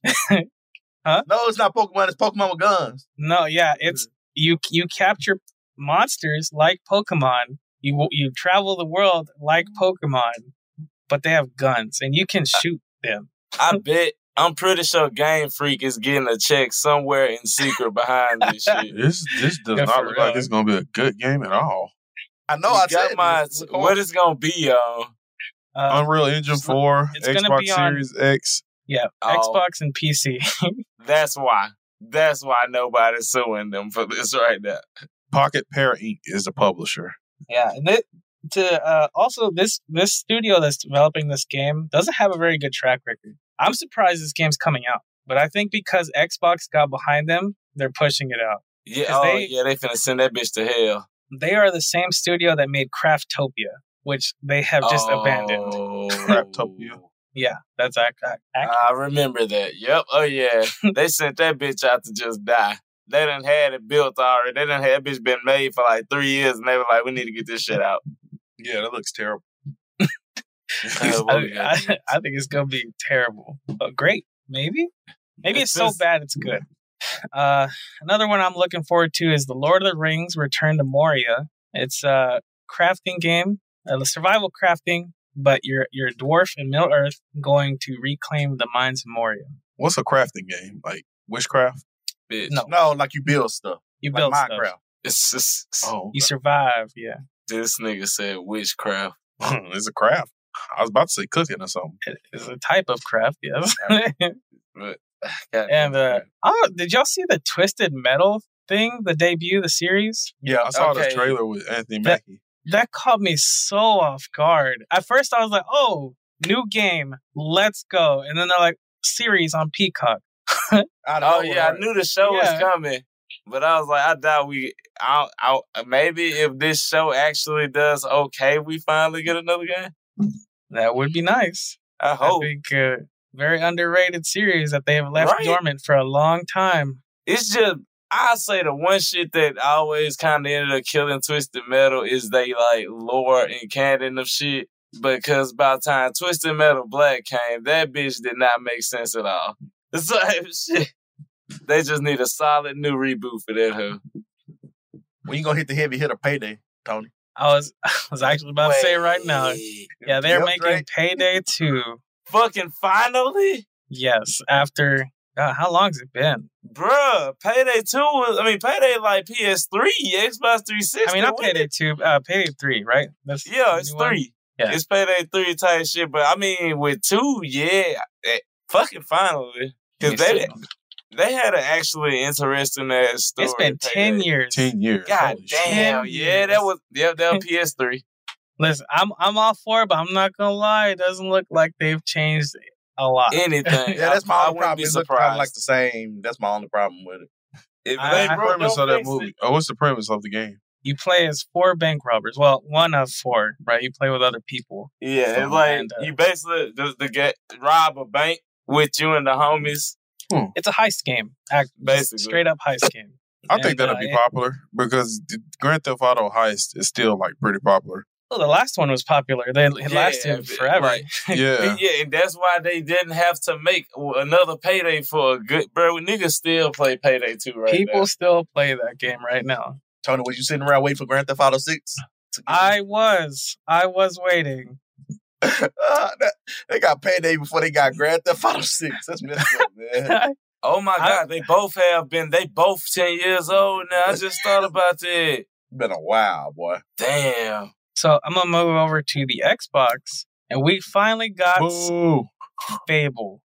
No, it's not Pokemon. It's Pokemon with guns. No, yeah, it's you. You capture monsters like Pokemon. You you travel the world like Pokemon, but they have guns and you can shoot them. I bet. I'm pretty sure Game Freak is getting a check somewhere in secret behind this shit. This this does Yeah, not for look like it's gonna be a good game at all. I know. You I got said my this. what it's gonna be on. Uh, Unreal Engine Four, Xbox be on- Series X. yeah, Oh. Xbox and PC. That's why. That's why nobody's suing them for this right now. Pocket Pair Inc. is the publisher. yeah, and it, to uh, also this this studio that's developing this game doesn't have a very good track record. I'm surprised this game's coming out, but I think because Xbox got behind them, they're pushing it out. Yeah, oh they- yeah, they finna send that bitch to hell. They are the same studio that made Craftopia, which they have just abandoned. Oh. Craftopia. Yeah, that's ac- ac- accurate. I remember that. Yep. Oh yeah. they sent that bitch out to just die. They done had it built already. They done had that bitch been made for like three years, and they were like, "We need to get this shit out." Yeah, that looks terrible. Uh, I, I. I think it's gonna be terrible, but great. Maybe, maybe it's so It's- bad it's good. Uh, another one I'm looking forward to is the Lord of the Rings: Return to Moria. It's a crafting game, a survival crafting, but you're you're a dwarf in Middle Earth going to reclaim the mines of Moria. What's a crafting game? Like witchcraft? bitch. No. No, like you build stuff. You Like build Minecraft. stuff. It's just Oh, You survive. Yeah, this nigga said witchcraft. it's a craft. I was about to say cooking or something. it is a type of craft. Yes. But and uh, oh, did y'all see the Twisted Metal thing? The debut, the series. Yeah, I saw the trailer with Anthony Mackie. That caught me so off guard. At first, I was like, "Oh, new game, let's go!" And then they're like, "Series on Peacock." Out of Oh nowhere. yeah, I knew the show Yeah. was coming, but I was like, I doubt we. I, I maybe if this show actually does okay, we finally get another game. That would be nice. I I hope. think uh, very underrated series that they have left Right. dormant for a long time. it's just I say the one shit that always kind of ended up killing Twisted Metal is they like lore and canon of shit. Because by the time Twisted Metal Black came, that bitch did not make sense at all. So shit, they just need a solid new reboot for that hoe. When you gonna hit the heavy hitter payday, Tony? I was I was actually about to say right now. Yeah, they're Yep, making Drake. Payday 2. Fucking finally? Yes, after God, how long's it been? Bruh, Payday 2 was, I mean, Payday like PS3, Xbox 360. I mean, not when Payday two, uh, Payday three, right? That's Yeah, it's new one? three. Yeah. It's payday three type shit. But I mean, with two, yeah, eh, fucking finally, because they, they had an actually interesting ass story. It's been ten Payday. years. Ten years. God Holy damn, 10 yeah, that was yeah, that was PS3. Listen, I'm I'm all for it, but I'm not gonna lie. It doesn't look like they've changed a lot. Anything, Yeah, that's my I, I only wouldn't problem. be It looks kind of like the same. That's my only problem with it. if I- they What's the premise don't of that movie? it. Oh, what's the premise of the game? You play as four bank robbers. Well, one of four, right? You play with other people. Yeah, So, it's like and, uh, you basically just to get rob a bank with you and the homies. It's a heist game, act, Basically. straight up heist game. I think that'll uh, be popular because Grand Theft Auto heist is still like pretty popular. Well, the last one was popular. They it Yeah, lasted but, forever. like, Yeah. yeah, and that's why they didn't have to make another payday for a good bro. Niggas still play payday too right People now. still play that game right now. Tony, was you sitting around waiting for Grand Theft Auto Six? I was, I was waiting. Uh, they got payday before they got Grand Theft Auto Six. That's messed up, man. Oh my I- god, they both have been. They both ten years old now. I just thought about that. Been a while, boy. Damn. So I'm gonna move over to the Xbox, and we finally got Boo. Fable.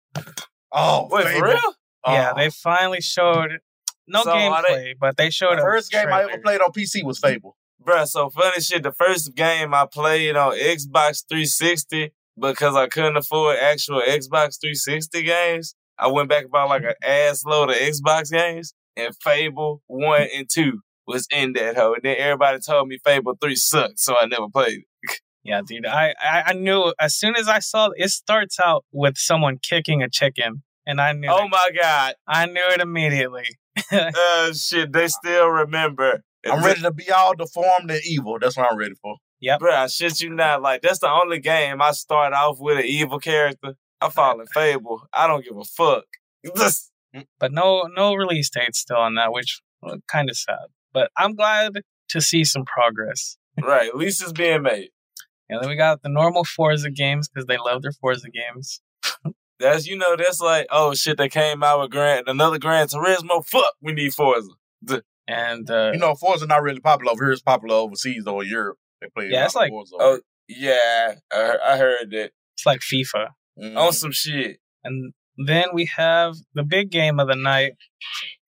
Oh, Wait, Fable. for real? Yeah, Oh. they finally showed no So are gameplay, they- but they showed The a first game I ever played on PC was Fable. Bruh, so funny shit. The first game I played on Xbox 360 because I couldn't afford actual Xbox 360 games. I went back about like an ass load of Xbox games, and Fable 1 and 2 was in that hoe. And then everybody told me Fable 3 sucked, so I never played it. Yeah, dude, I, I I knew as soon as I saw it starts out with someone kicking a chicken, and I knew Oh it. my God. I knew it immediately. Uh, shit, they still remember. I'm ready to be all deformed and evil. That's what I'm ready for. Yeah. Bruh, I shit you not. Like, that's the only game I start off with an evil character. I fall in Fable. I don't give a fuck. Just, but no no release date still on that, which kind of sad. But I'm glad to see some progress. right, at least it's being made. And then we got the normal Forza games because they love their Forza games. That's you know, that's like, oh shit, they came out with Grand another Gran Turismo. Fuck, we need Forza. And uh, You know, Forza not really popular over here. It's popular overseas or Europe. They play. Yeah, it's like- Forza Oh yeah, I, heard- I heard that it's like FIFA. here. Mhm. on some shit. And then we have the big game of the night,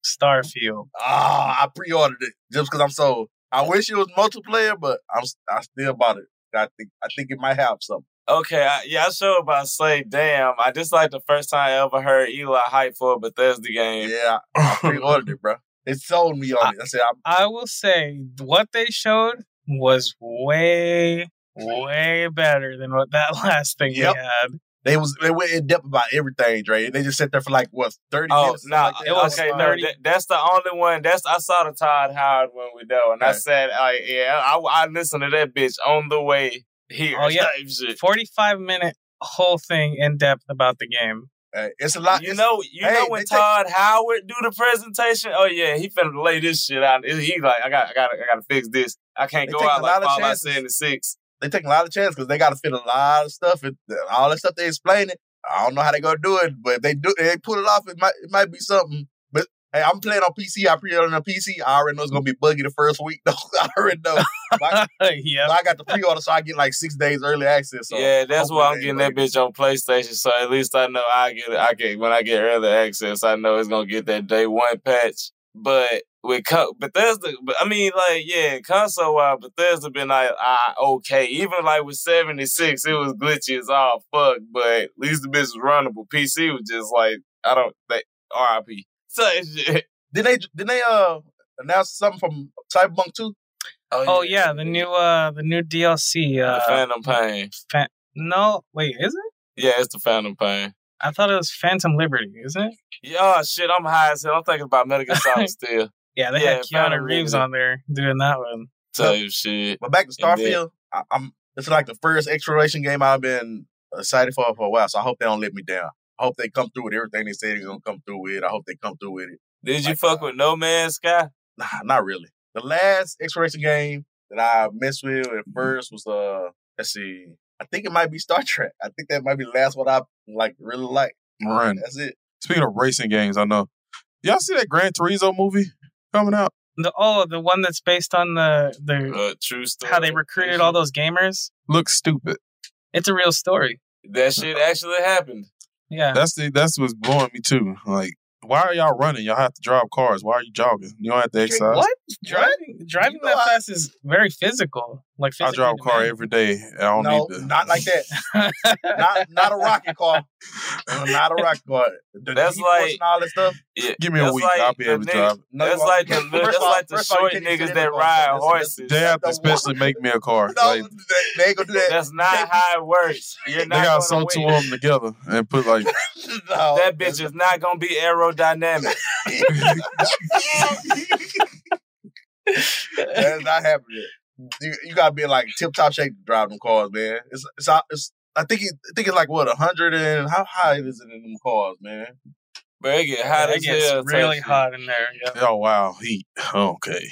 Starfield. Ah, I pre-ordered it just because I'm so. I wish it was multiplayer, but I'm I still bought it. I think I think it might have something. Okay, I, yeah, I sure about to say, damn, I just like the first time I ever heard Eli hype for a Bethesda game. Yeah, I pre-ordered it, bro. It sold me on it. I said, I'm, I will say what they showed was way, way better than what that last thing Yep. we had. They was they went in depth about everything, Dre. They just sat there for like what thirty Oh minutes. no! something like that. it was okay, no, 30. that, that's the only one. That's I saw the Todd Howard one we know, and I said, like, yeah, I, I listened to that bitch on the way here. Oh, yeah. 45 minute whole thing in depth about the game. Uh, it's a lot. You know, you hey, know when they take- Todd Howard do the presentation. Oh yeah, he finna lay this shit out. He like, I got, I got, I got to fix this. I can't They go out a like lot of Fallout chances. 76. They take a lot of chance because they got to fit a lot of stuff. And all that stuff they explain it. I don't know how they gonna do it, but if they do, they pull it off. It might, it might be something. But hey, I'm playing on PC. I pre-ordered on PC. I already know it's gonna be buggy the first week. though. I already know. I, yeah. but I got the pre-order, so I get like six days early access. So yeah, that's why I'm getting that bitch on PlayStation. So at least I know I get it. I get when I get early access, I know it's gonna get that day one patch. But with co- Bethesda, but I mean, like, yeah, console wise, Bethesda been like, ah, okay. Even like with 76, it was glitchy as all fuck, but at least the bitch was runnable. PC was just like, I don't, they, RIP. So, shit. Did they? Did they? Uh, announce something from Cyberpunk Two? Oh yeah, the new uh the new DLC. The Uh, Phantom Pain. Fa- no, wait, is it? Yeah, it's the Phantom Pain. I thought it was Phantom Liberty, isn't it? Yeah, oh, shit, I'm high as hell. I'm thinking about Metal Gear Solid still. Yeah, they Yeah, had Keanu Phantom Reeves on there doing that one. Tell you shit. But back to And then- Starfield, I, I'm. This is like the first exploration game I've been excited for for a while. So I hope they don't let me down. I hope they come through with everything they said they're gonna come through with. I hope they come through with it. Did you fuck uh, with No Man's Sky? Nah, not really. The last exploration game that I messed with at first was uh, let's see, I think it might be Star Trek. I think that might be the last one I like really like. Run. That's it. Speaking of racing games, I know. Y'all see that Gran Turismo movie coming out? The oh, the one that's based on the the Uh, true story. how they recruited all those gamers. Looks stupid. It's a real story. That shit actually happened. Yeah. That's the that's what's blowing me too. Like, why are y'all running? Y'all have to drive cars. Why are you jogging? You don't have to exercise. What? Driving driving that fast is very physical. Like I drive a car demanding. every day. I don't No, need to. not like that. not not a rocket car. Not a rocket car. The That's like- and all that stuff. Yeah, Give me a week, Like I'll be the able to drive it. No, that's like the won't. that's First like the first of all, you short can't niggas that in the car. ride That's- horses. They have to the especially make me a car. No, Like, they, they ain't gonna do that. That's not how it works. You're they got to sew two of them together and put like No, That bitch is not gonna be aerodynamic. That's not happening. You, you gotta be in like tip top shape to drive them cars, man. It's it's it's. I think it, I think it's like what a hundred and how high is it in them cars, man? But it get hot it gets hell. really hot in there. Yeah. oh wow, heat. Okay.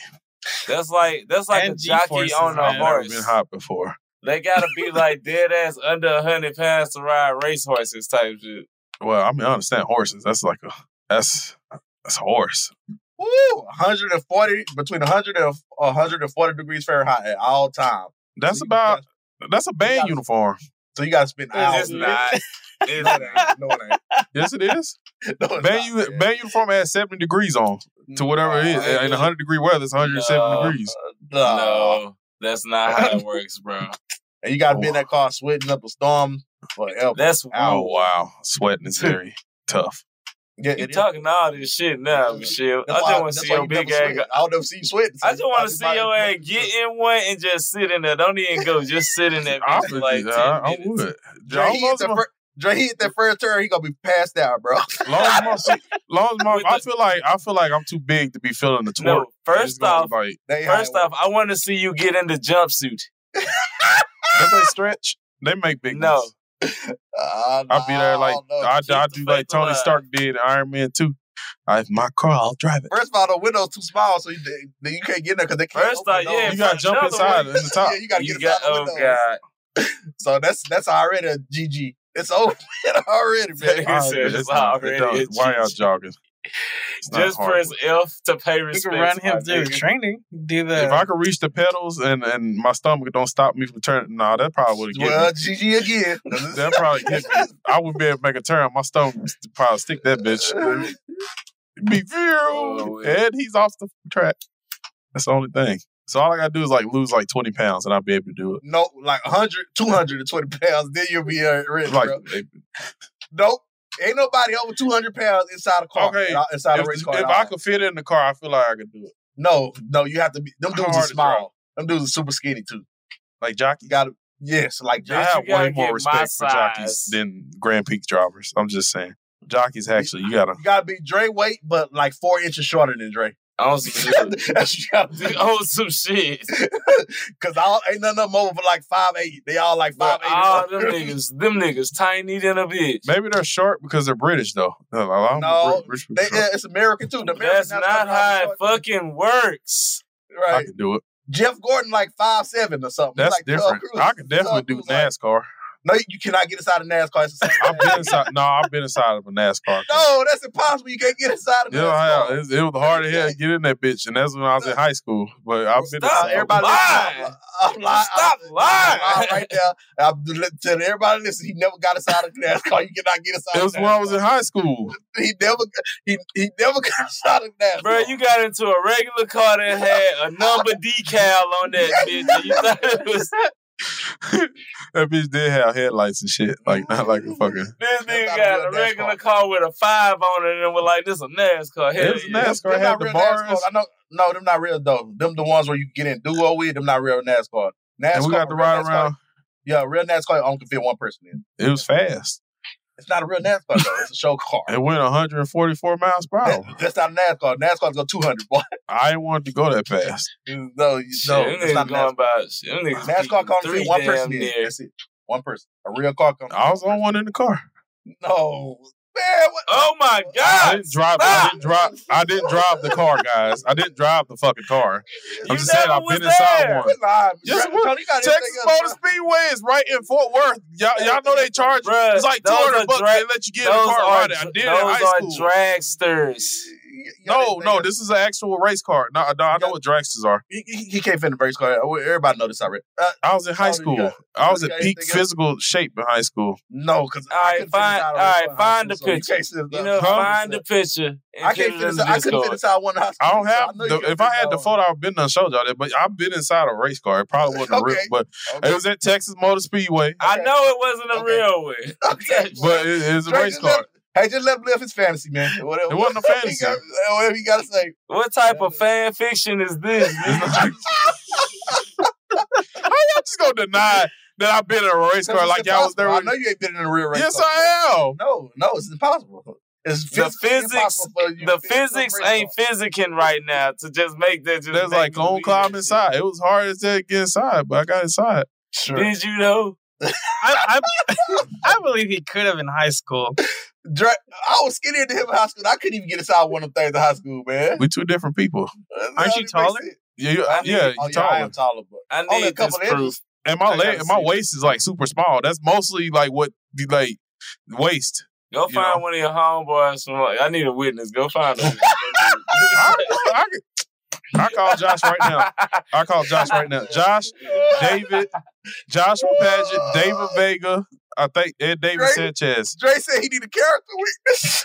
That's like that's like And a jockey G-forces, on a man. Never horse. been hot before. They gotta be like dead ass under a hundred pounds to ride race horses type shit. Well, I mean, I understand horses. That's like a that's that's a horse. Woo! 140 between 100 and 140 degrees Fahrenheit at all times. That's So about gotta- that's a band gotta- uniform. So you gotta spend hours. It's not. It's No, it ain't. No, it ain't. Yes, it is. No, Band, not, u- man. band uniform has seventy degrees on to whatever it is. Nah, In 100 degree weather, it's 107 No. degrees. No, that's not how it works, bro. And you gotta be in that car sweating up a storm forever. That's Oh wow, sweating is very tough. Yeah, You it is. talking all this shit now, Michelle. That's I just want to see your big ass. sweat. I don't never see you sweating. I just want to see your ass get in one and just sit in there. Don't even go. Just sit in that I bitch for would, like I, 10 I minutes. would. Dre, he hit the fir- Dre, hit that first turn, he gonna be passed out, bro. Long as my, seat- long as my, With I feel like I feel like I'm too big to be feeling the twerk. No, It's first off, like, first off, I want to see you get in the jumpsuit. don't they stretch? They make big No. Ones. work. Uh, I'll be there like no, no. I, Keep I do like Tony alive. Stark did Iron Man 2. I have my car, I'll drive it. First of all, the window's too small, so you, you can't get in there because they can't. First open off, yeah. You gotta jump inside one. in the top. Yeah, you gotta You get got, inside the oh windows. god, So that's that's already a GG. It's over already, man. He I- said it's it's already don't- Why y'all jogging? It's not just hard. press F to pay You respect. can run him through nigga. training. Do the If I could reach the pedals and, and my stomach don't stop me from turning, nah, that probably would have Well, get me. GG again. That probably get me. I would be able to make a turn. My stomach would probably stick that bitch. Be Oh, zero, and he's off the track. That's the only thing. So all I gotta do is like lose like twenty pounds, and I'll be able to do it. No, like 100, 220 pounds, then you'll be uh, ready, Like, bro. Nope. Ain't nobody over 200 pounds inside a car. Okay, uh, Inside if, a race car. if I all. could fit in the car, I feel like I could do it. No, no, you have to be. Them How dudes are hard is small. Them dudes are super skinny too. Like jockey, got to, yes, like I have way more respect for jockeys size. than Grand Peak drivers. I'm just saying, jockeys actually you gotta. you got to be Dre weight, but like four inches shorter than Dre. On some shit. That's what you do. On some shit. Because all ain't none of them over for like five eight. They all like five But eight. all them niggas, them niggas tiny than a bitch. Maybe they're short because they're British though. No, a lot of them No, are British They, short. it's American too. The American That's not how it fucking works. I can do it. Jeff Gordon like five seven or something. That's like different. I can definitely do Cruise, like- NASCAR. No, you cannot get inside a NASCAR. It's the same. I've been inside. No, I've been inside of a NASCAR. no, that's impossible. You can't get inside of You know, NASCAR. how- it, it was hard as hell to get in that bitch, and that's when I was in high school. But I've been Stop, inside. Everybody, lying. listen, I'm lying. Stop I'm lying. lying right there. I'm telling everybody, listen. He never got inside of NASCAR. You cannot get inside. It of was when I was in high school. He never, he he never got inside of NASCAR. Bro, you got into a regular car that had a number decal on that bitch, you thought it was that bitch did have headlights and shit. Like not like a fucking. this nigga not a got a regular NASCAR. car with a five on it, and we're like, "This a NASCAR." Hell It was a yeah. NASCAR. Them had the bars. NASCAR. I know. No, them not real though. Them the ones where you get in duo with. Them not real NASCAR. NASCAR. And we got to ride NASCAR, around. Yeah, real NASCAR only can fit one person in. It was fast. It's not a real NASCAR though. It's a show car. It went 144 miles per That- hour. that's not a NASCAR. NASCAR's go 200, boy. I didn't want to go that fast. No, Shit, no, them it's not going NASCAR. about shit. NASCAR keeping can three fit one person in. near. That's it. One person. A real car can I was on one in the car. No. Man, what? Oh my I God! didn't drive. I didn't drive. I didn't drive the car, guys. I didn't drive the fucking car. I'm just saying I've was been inside one. Quit. Yes, Tony, Tony Texas Motor Speedway is right in Fort Worth. Y'all, y'all know they charge. Bruh, it's like two those hundred are bucks. dra- they let you get in the car are, ride. I did it in those high are school. dragsters. No, no, this is an actual race car. No, no I know what dragsters are. He, he, he can't fit in the race car. Everybody know this already. Uh, I was in high school. got- I was in peak anything else? physical shape in high school. No, because All right, find. All right, find the picture. can't You know, the- find the picture. I can't it fit in inside. the I couldn't fit Discord. inside one high school. I don't so have. I The, if I had the photo, I've been done showed y'all that. But I've been inside a race car. It probably wasn't a real, but Okay. it was at Texas Motor Speedway. I know it wasn't a real one. But it, it was a race car. Let- Hey, just let him live his fantasy, man. Whatever, It wasn't a fantasy. He got, whatever you got to say. What type of fan fiction is this? How y'all just gonna deny that I've been in a race car like y'all was there? I know you ain't been in a real race yes, car. I am. No, no, it's impossible. It's the physics, impossible for you to the fit in a physics ain't physicking right now to just make that. Just There's make like me gonna climb inside. It was hard as to get inside, but I got inside. Sure. shit. Did you know? I, I, I believe he could have in high school. Dre, I was skinnier than him in high school. I couldn't even get inside one of them things in high school, man. We two different people. Aren't you taller? Yeah, you, I need- yeah, you Oh, yeah, I taller. am taller, but I only a need this couple of proof. inches. And my leg, gotta my waist is like super small. That's mostly like what the like waist. Go find know. one of your homeboys. From like, I need a witness. Go find him. I, I, could- I call Josh right now. I call Josh right now. Josh, David, Joshua Paget, David Vega. I think Ed David Great. Sanchez. Dre said he need a character weakness.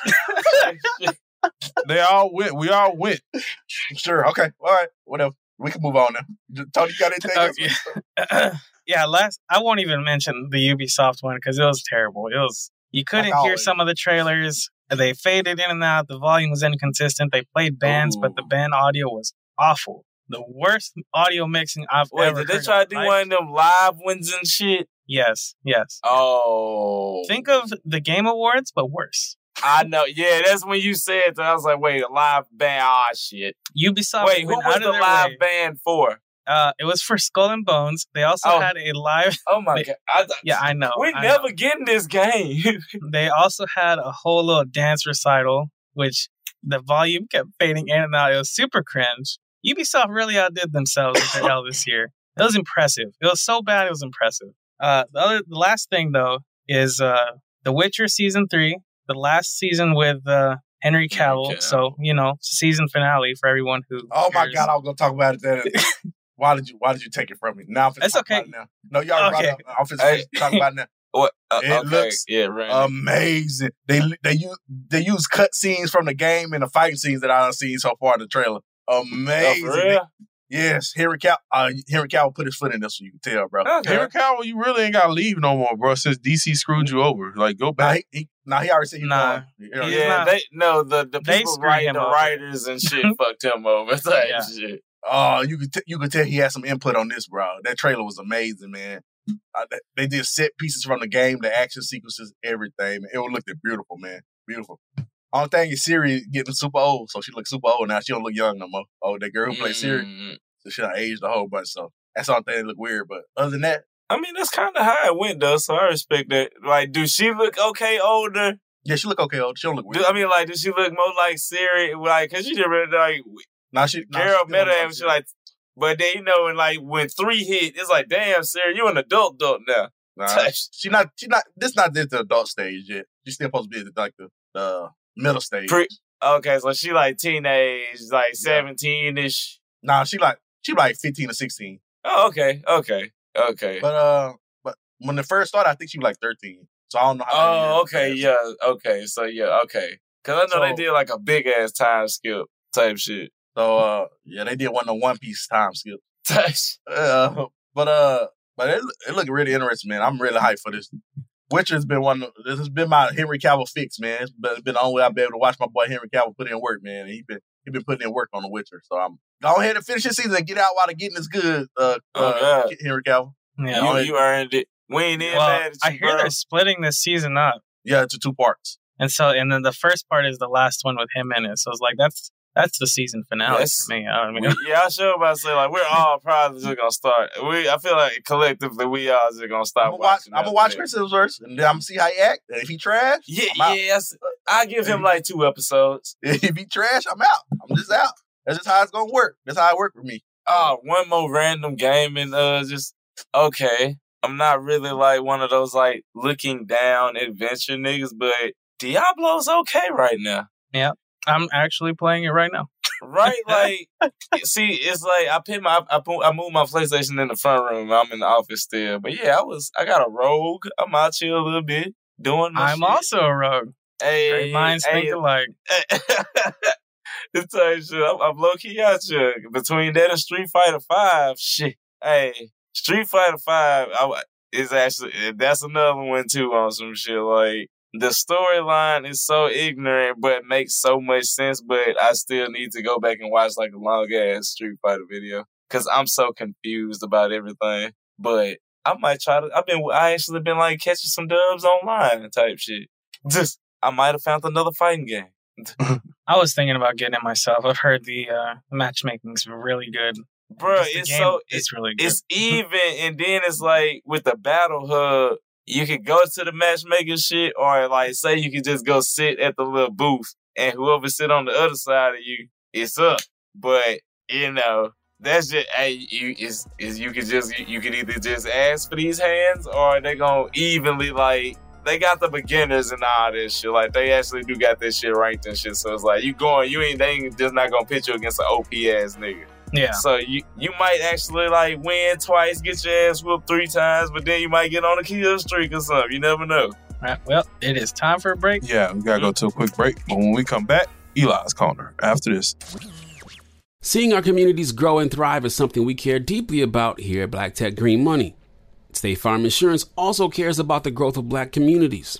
They all went. We all went. sure, okay, all right, whatever. We can move on now. Tony, you got anything Uh, else? yeah. yeah, last I won't even mention the Ubisoft one because it was terrible. It was you couldn't hear always. some of the trailers. They faded in and out. The volume was inconsistent. They played bands, but the band audio was awful. The worst audio mixing I've Wait, ever. did they try to do my one of them live ones and shit? Yes, yes. Oh, Think of the Game Awards, but worse. I know. Yeah, that's when you said that. I was like, wait, a live band? Ah, shit. Ubisoft. Wait, who was the live way. band for? Uh, it was for Skull and Bones. They also Oh. had a live. Oh my They- god! I, Yeah, I know. we I never know. get in this game. They also had a whole little dance recital, which the volume kept fading in and out. It was super cringe. Ubisoft really outdid themselves with their L this year. It was impressive. It was so bad, it was impressive. Uh, the other, the last thing though is uh, The Witcher season three, the last season with uh, Henry Cavill. Cavill. So you know, season finale for everyone who. Oh my cares. god, I was gonna talk about it then. why did you why did you take it from me? Now I'm finna It's talk okay. about it now. No, y'all already Okay. brought up. I'm finna Hey. talk about it now. what? Uh, It okay, looks yeah, right. Amazing. They they use they use cut scenes from the game and the fighting scenes that I've seen so far in the trailer. Oh, Amazing. for real? Yes, Henry Cal uh, Henry Cavill put his foot in this one. You can tell, bro. Okay. Henry Cavill, you really ain't got to leave no more, bro. Since DC screwed you over, like go Nah, back. he, he, nah, he already said he's Nah. going. He already- He's Yeah, they no the the They people screwed writing the over. writers and shit fucked him over. Type Yeah. shit. Oh, you could t- you could tell he had some input on this, bro. That trailer was amazing, man. Uh, they- they did set pieces from the game, the action sequences, everything. Man. It looked beautiful, man. Beautiful. Only thing is Ciri getting super old, so she looks super old now. She don't look young no more. Oh, that girl who plays Ciri, Mm, so she done aged a whole bunch. So that's the only thing that look weird. But other than that, I mean, that's kind of how it went though, so I respect that. Like, do she look okay older? yeah, she look okay. Old. She don't look Do, weird. I mean, like, does she look more like Ciri? Like, cause she just really, like now she, nah, Carol she met her and she like, but then you know, when like when three hit, it's like, damn, Ciri, you an adult adult now. Nah, she not. She not. This not this the adult stage yet. She still supposed to be like the, the middle stage. Pre- Okay, so she like teenage, like seventeen ish. nah, she like she like fifteen or sixteen. Oh, okay, okay, okay. But uh, but when it first started, I think she was like thirteen. So I don't know how. Oh, okay, yeah, okay, so yeah, okay. Cause I know they So- did like a big ass time skip type shit. So uh, yeah, they did one of the One Piece time skip. Uh, but uh, but it it looked really interesting, man. I'm really hyped for this. Witcher's been one. Of, this has been my Henry Cavill fix, man. It's been, it's been the only way I've been able to watch my boy Henry Cavill put in work, man. And he been he been putting in work on the Witcher. So I'm go ahead and finish this season and get out while the getting is good. Uh, Oh, uh God. Henry Cavill. Yeah. you, you earned it. We ain't in Well, mad at I hear bro. they're splitting this season up. Yeah, to two parts. And so, and then the first part is the last one with him in it. So it's like that's that's the season finale Yes. for me. I mean, We, yeah, I sure about to say like we're all probably just gonna start. We I feel like collectively we all just gonna stop I'm gonna watch. watching. I'm gonna watch that. Chris Hemsworth, and then I'm gonna see how he act. And if he trash, Yeah, I'm yes. I give him like two episodes. If he trash, I'm out. I'm just out. That's just how it's gonna work. That's how it worked for me. Oh, one more random game and uh just okay. I'm not really like one of those like looking down adventure niggas, but Diablo's okay right now. Yeah. I'm actually playing it right now. Right? Like see, it's like I put my I put I moved my PlayStation in the front room. I'm in the office still. But yeah, I was I got a rogue. I'm out here a little bit doing I'm shit. also a rogue. Hey, Great minds think hey, alike. this type shit. I'm, I'm low key out here. Between that and Street Fighter Five, shit. Hey, Street Fighter Five I, is actually that's another one too on some shit. Like the storyline is so ignorant, but makes so much sense. But I still need to go back and watch like a long ass Street Fighter video because I'm so confused about everything. But I might try to. I've been. I actually been like catching some dubs online and type shit. Just I might have found another fighting game. I was thinking about getting it myself. I've heard the uh, matchmaking's really good. Bro, it's game so is it's really good. It's even, and then it's like with the battle hub, you can go to the matchmaking shit, or like say you can just go sit at the little booth, and whoever sit on the other side of you, it's up. But you know, that's just hey, you is is you can just you, can either just ask for these hands, or they gonna evenly like. They got the beginners and all this shit. Like they actually do got this shit ranked and shit. So it's like you going, you ain't they ain't just not gonna pitch you against an OP ass nigga. Yeah. So you you might actually like win twice, get your ass whooped three times, but then you might get on a kill streak or something. You never know. Right. Well, it is time for a break. Yeah, we gotta go to a quick break. But when we come back, Eli's corner after this. Seeing our communities grow and thrive is something we care deeply about here at Black Tech Green Money. State Farm Insurance also cares about the growth of black communities.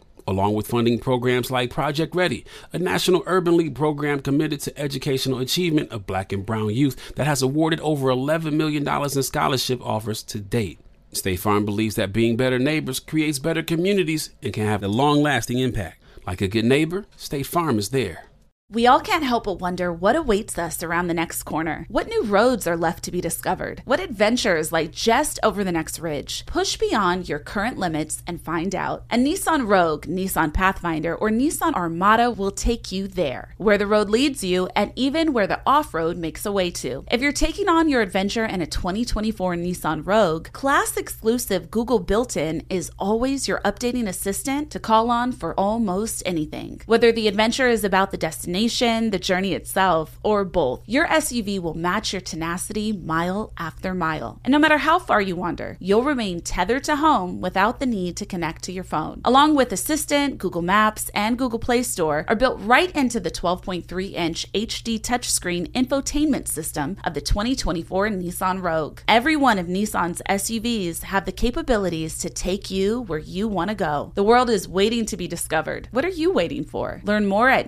along with funding programs like Project Ready, a national urban league program committed to educational achievement of black and brown youth that has awarded over $11 million in scholarship offers to date. State Farm believes that being better neighbors creates better communities and can have a long lasting impact. Like a good neighbor, State Farm is there. We all can't help but wonder what awaits us around the next corner. What new roads are left to be discovered? What adventures lie just over the next ridge? Push beyond your current limits and find out. A Nissan Rogue, Nissan Pathfinder, or Nissan Armada will take you there, where the road leads you and even where the off road makes a way to. If you're taking on your adventure in a 2024 Nissan Rogue, class exclusive Google built in is always your updating assistant to call on for almost anything. Whether the adventure is about the destination, the journey itself, or both, your SUV will match your tenacity mile after mile. And no matter how far you wander, you'll remain tethered to home without the need to connect to your phone. Along with Assistant, Google Maps, and Google Play Store are built right into the 12.3 inch HD touchscreen infotainment system of the 2024 Nissan Rogue. Every one of Nissan's SUVs have the capabilities to take you where you want to go. The world is waiting to be discovered. What are you waiting for? Learn more at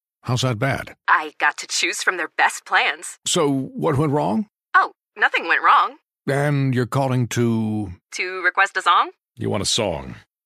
how's that bad? I got to choose from their best plans. So, what went wrong? Oh, nothing went wrong. And you're calling to. To request a song? You want a song?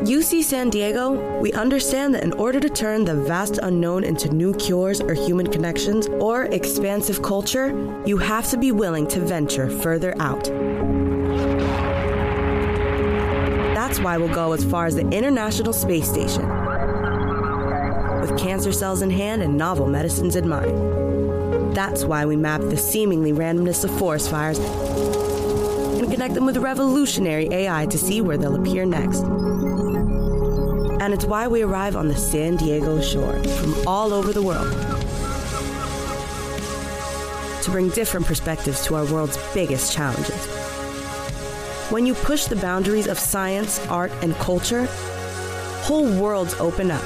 At UC San Diego, we understand that in order to turn the vast unknown into new cures or human connections or expansive culture, you have to be willing to venture further out. That's why we'll go as far as the International Space Station. With cancer cells in hand and novel medicines in mind. That's why we map the seemingly randomness of forest fires and connect them with revolutionary AI to see where they'll appear next. And it's why we arrive on the San Diego shore from all over the world to bring different perspectives to our world's biggest challenges. When you push the boundaries of science, art, and culture, whole worlds open up.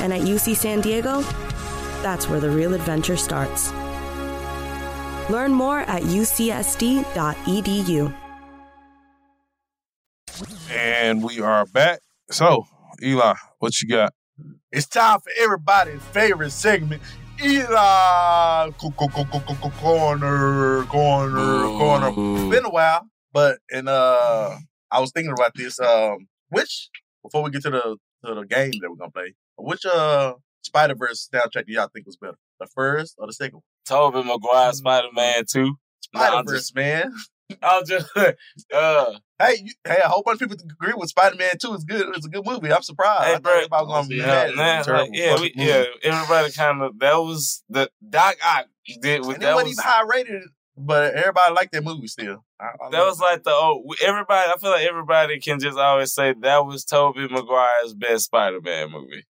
And at UC San Diego, that's where the real adventure starts. Learn more at ucsd.edu. And we are back. So, Eli, what you got? It's time for everybody's favorite segment. Eli co- co- co- co- co- co- corner, corner, corner. It's been a while, but and uh, I was thinking about this. Um, which before we get to the to the game that we're gonna play, which uh Spider Verse soundtrack do y'all think was better, the first or the second? one? Tobey Maguire Spider Man 2. Spider Verse, man. I'll just uh Hey, you, hey, a whole bunch of people agree with Spider Man Two. It's good. It's a good movie. I'm surprised. Hey, bro, everybody was gonna be yeah, mad. man, like, yeah, we, yeah. Everybody kind of that was the Doc Ock did. With, And it that wasn't was even high rated, but everybody liked that movie still. I, I that love was like the oh everybody. I feel like everybody can just always say that was Tobey Maguire's best Spider Man movie.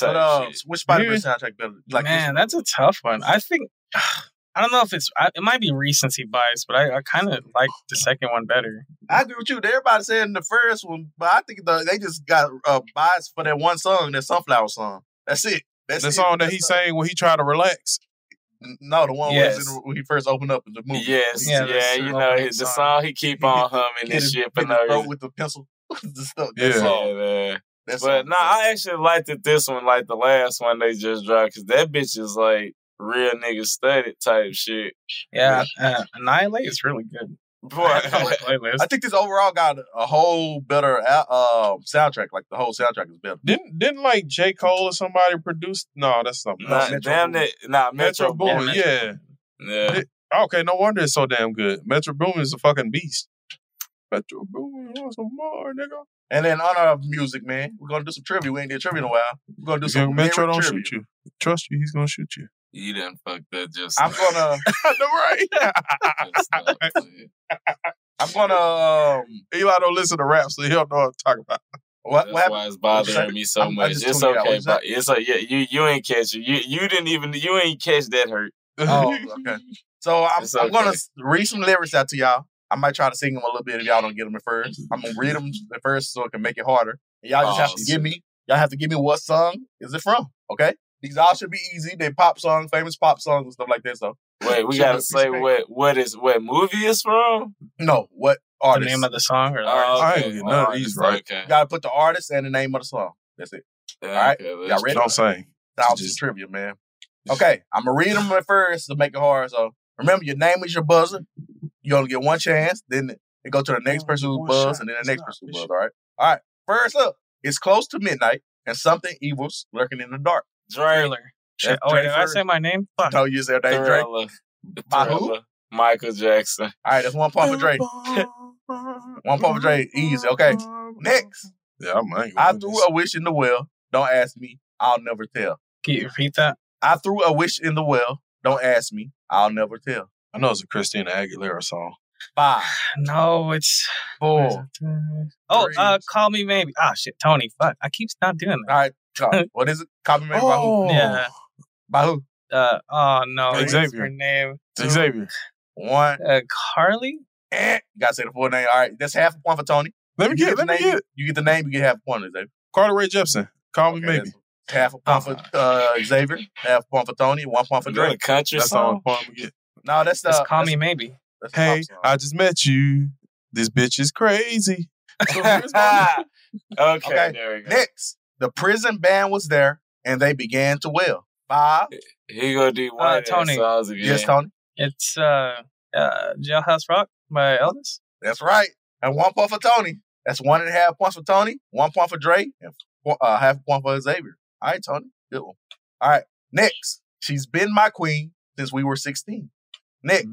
But uh, which Spider Verse soundtrack better? Like Man, that's a tough one. I think I don't know if it's I, it might be recency bias, but I, I kind of like the second one better. I agree with you. Everybody saying the first one, but I think the, they just got uh, biased for that one song, that Sunflower song. That's it. That's the it. song that he That's sang when he tried to relax. No, the one Yes. in, when he first opened up in the movie. Yes, yeah, you know his, the song he keep on humming Hit and his- shit for no reason. with the pencil. the stuff. Yeah. That song. Yeah, man. That But song. no, I actually liked it this one, like the last one they just dropped, because that bitch is like real nigga studied type shit. Yeah, uh, Annihilate is really good. Boy, I have my playlist. I think this overall got a whole better uh, soundtrack. Like the whole soundtrack is better. Didn't didn't like J Cole or somebody produce? No, that's something. Nah, else. damn it, nah, Metro, Metro Boomin, yeah. yeah. It- okay, no wonder it's so damn good. Metro Boomin is a fucking beast. Metro Boomin want some more, nigga. And then on our music, man, we're gonna do some trivia. We ain't did trivia in a while. We're gonna do Young some Metro lyric don't trivia. shoot you. Trust you, he's gonna shoot you. You didn't fuck that just. I'm gonna. Right? I'm gonna. Um, Eli don't listen to rap, so he don't know what I'm talking about. what? That's what why it's bothering me so I'm- much. It's tuned you out. okay, but it's like yeah, you you ain't catch it. You you didn't even you ain't catch that hurt. Oh, okay. So I'm, It's I'm gonna read some lyrics out to y'all. I might try to sing them a little bit if y'all don't get them at first. I'm gonna read them at first so it can make it harder. And y'all just have Oh, to give me. Y'all have to give me what song is it from? Okay. These all should be easy. They pop songs, famous pop songs and stuff like that. So Wait, we gotta say respect. what what is what movie is from? no, what The artist? name of the song or the Oh, artist? I okay. ain't get none of these right. Okay. You gotta put the artist and the name of the song. That's it. Yeah, All right. okay, Y'all ready? Don't sing. Thousand Just- trivia, man. Okay, I'm gonna read them at first to make it hard. So remember, your name is your buzzer. You only get one chance. Then it go to the next person who One buzz, shot. and then the next person who fish. buzz. All right. All right. First up, it's close to midnight, and something evil's lurking in the dark. Drake. Thriller. Shit. Oh wait, Drake did I say my name? Fuck. No, you said that Drake. Thriller. By who? Michael Jackson. All right, that's one point for Drake. one point for Drake. Easy. Okay. Next, Yeah, I'm I I threw this. a wish in the well. Don't ask me. I'll never tell. Can you repeat that? I threw a wish in the well. Don't ask me. I'll never tell. I know it's a Christina Aguilera song. Five, No, it's four. oh, Three. uh, call me maybe. Ah, shit, Tony. Fuck, I keep not doing that. All right, what is it? Copy me by who? Yeah. By who? Uh, oh no, what's Xavier. her name? Xavier. One. Uh, Carly. Eh. You gotta say the full name. All right, that's half a point for Tony. Let me You get, the let me name. get. You get the name. You get half a point, Xavier. Carly Rae Jepsen. Call me maybe. Half a point for uh, Xavier. Half a point for Tony. One point for Is that a Drake. country That's song? I'm point we get. No, that's the. Just call that's, me maybe. Hey. I just met you. This bitch is crazy. So here's my- okay, Okay, there we go. Next, the prison band was there, and they began to wail. Five. He gonna do one of Tony. Tony. songs again. Yes, Tony. It's uh, uh, Jailhouse Rock by Elvis. That's right. And one point for Tony. That's one and a half points for Tony. One point for Dre, and four- uh, half a point for Xavier. All right, Tony. Good one. All right. Next, she's been my queen since we were 16. Nick,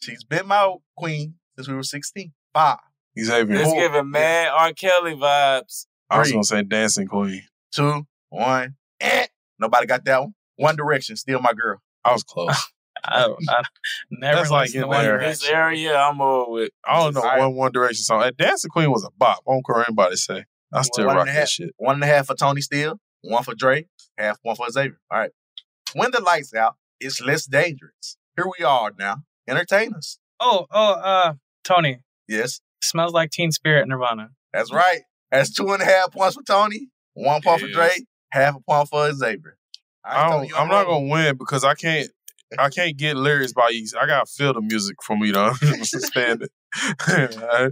she's been my queen since we were 16. Five, Xavier. It's giving mad R. Kelly vibes. I was gonna say Dancing Queen. Two, one. Eh. Nobody got that one. One Direction, still my girl. I was close. I, I never That's like in One This area, I'm over with. I don't know All right. one One Direction song. And Dancing Queen was a bop. I don't care what anybody say. I still One rock that half- shit. One and a half for Tony Steele, one for Dre, half one for Xavier. All right. When the lights out, it's less dangerous. Here we are now. Entertain us. Oh, oh, uh, Tony. Yes, Smells like Teen Spirit Nirvana. that's right. That's two and a half points for Tony, one point for Dre, Yes. Half a point for Xavier. I don't, I'm not gonna win because I can't. I can't get lyrics by you. I gotta feel the music for me to understand it. All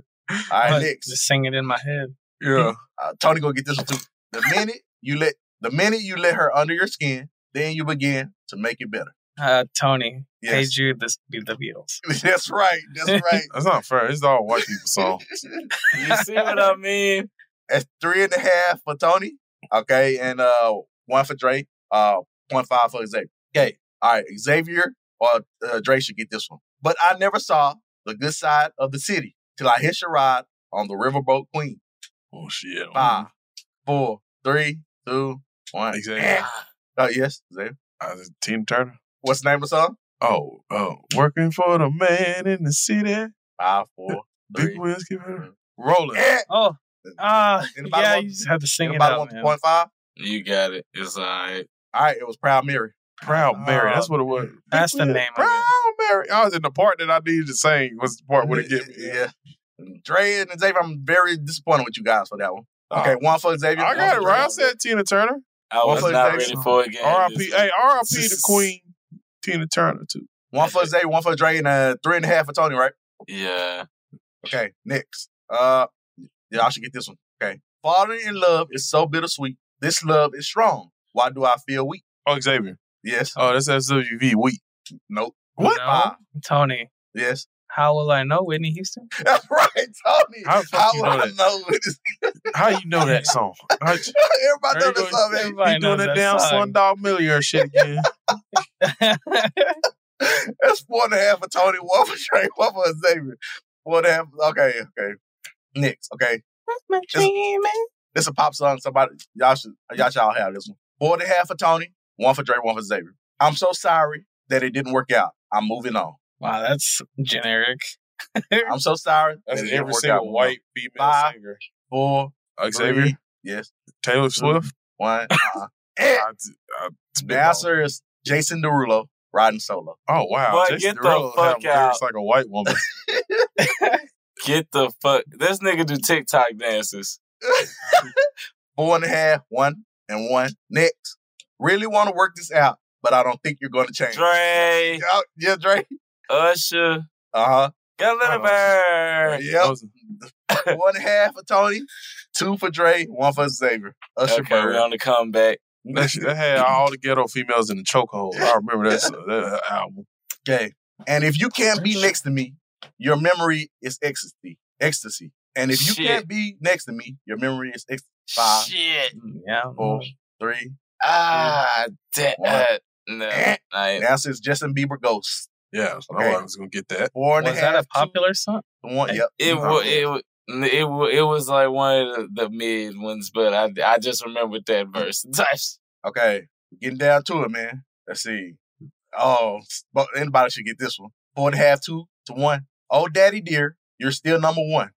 right, next. Just sing it in my head. Yeah. Uh, Tony gonna get this one too. The minute you let the minute you let her under your skin, then you begin to make it better. Uh, Tony. Hey Yes. Jude, this be the Beatles. That's right. That's right. That's not fair. It's all white people songs. You see what I mean? That's three and a half for Tony. Okay, and uh one for Dre. Uh, point five for Xavier. Okay, all right. Xavier or uh, Dre should get this one. But I never saw the good side of the city till I hitched a ride on the Riverboat Queen. Oh shit. Five, four, three, two, one. Xavier. Oh yes, Xavier. Uh, Tina Turner. What's the name of the song? Oh, oh, working for the man in the city. Five, four, Big three. wheels give rolling. Eh. Oh, uh, Anybody yeah, want- you just have to sing it Anybody out, want man. point five? You got it. It's all right. All right, it was Proud Mary. Proud Mary. Uh, That's what it was. That's the name of it. Proud Mary. I was in the part that I needed to sing was the part where it get me. Yeah. Dre and Xavier, I'm very disappointed with you guys for that one. Okay, one for Xavier. I got it right. I said Tina Turner. I was One for not Xavier. ready for it again. R.I.P. Hey, R.I.P. the Queen. Tina Turner too. One for Xavier, one for Dre, and uh, three and a half for Tony, right? Yeah. Okay, next. Uh, yeah, I should get this one. Okay. Falling in love is so bittersweet. This love is strong. Why do I feel weak? Oh, Xavier. Yes. Oh, that's SWV weak. Nope. What? No, Tony. Yes. How will I know Whitney Houston? That's right, Tony. How the How you would know I that? know what this- How you know that song? How- Everybody know this song, man. Everybody He doing knows that that damn song. Slumdog Millionaire shit again. That's four and a half for Tony, one for Dre, one for Xavier. Four and a half. Okay, okay. Next, okay. This a pop song. Somebody, y'all should, y'all should all have this one. Four and a half for Tony, one for Dre, one for Xavier. I'm so sorry that it didn't work out. I'm moving on. Wow, that's generic. I'm so sorry. That's that every single white female Five, singer. Four, Uh, Xavier, three, yes, Taylor Swift. one. Uh, eh. I, I, the answer is Jason Derulo riding solo. Oh wow, Boy, Jason get the fuck have lyrics out. like a white woman. Get the fuck. This nigga do TikTok dances. Four and a half, one and one. Next, really want to work this out, but I don't think you're going to change. Dre, Yeah, yeah, Dre. Usher, Uh huh. got a little bird. Yep. One and a half for Tony, two for Dre, one for Xavier. Usher Okay, Bird. we on the comeback. that, shit- that had all the ghetto females in the chokehold. I remember that, that album. Okay. And if you can't be next to me, your memory is ecstasy. Ecstasy. And if you Shit. can't be next to me, your memory is ecstasy. Five, Shit. Yeah. four, three. Ah, da- One. uh, no. I, The answer Justin Bieber Ghost. Yeah, Okay. I was gonna get that. Four and a Was half. that a two- popular song? One. Yep. it was it was it was it was like one of the, the mid ones, but I I just remembered that verse. Okay, getting down to it, man. Let's see. Oh, but anybody should get this one. Four and a half, two to one. Oh, daddy dear, you're still number one.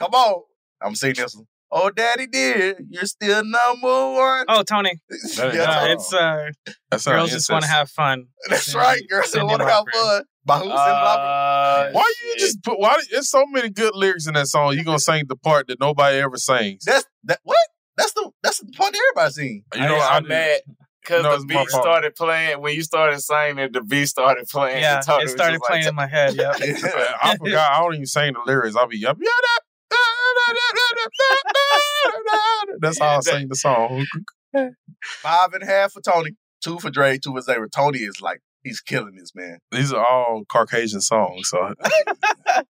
Come on, I'm saying this one. Oh, daddy dear, you're still number one. Oh, Tony. Yeah, Uh, it's uh, That's girls just want to have fun. That's right, girls. They Cyndi want to have Lauper. fun. By who's in Uh, Why you just put? Why? There's so many good lyrics in that song. You gonna sing the part that nobody ever sings. That's that. What? That's the that's the part that everybody sings. You know, I, I, am mad because No, the beat started playing when you started saying it. The beat started playing. Yeah, and Tony it started just like, playing in my head. Yep. I forgot. I don't even sing the lyrics. I'll be up. That's how I sing the song. Five and a half for Tony, two for Dre, two for Xavier. Tony is like he's killing this man. These are all Caucasian songs. So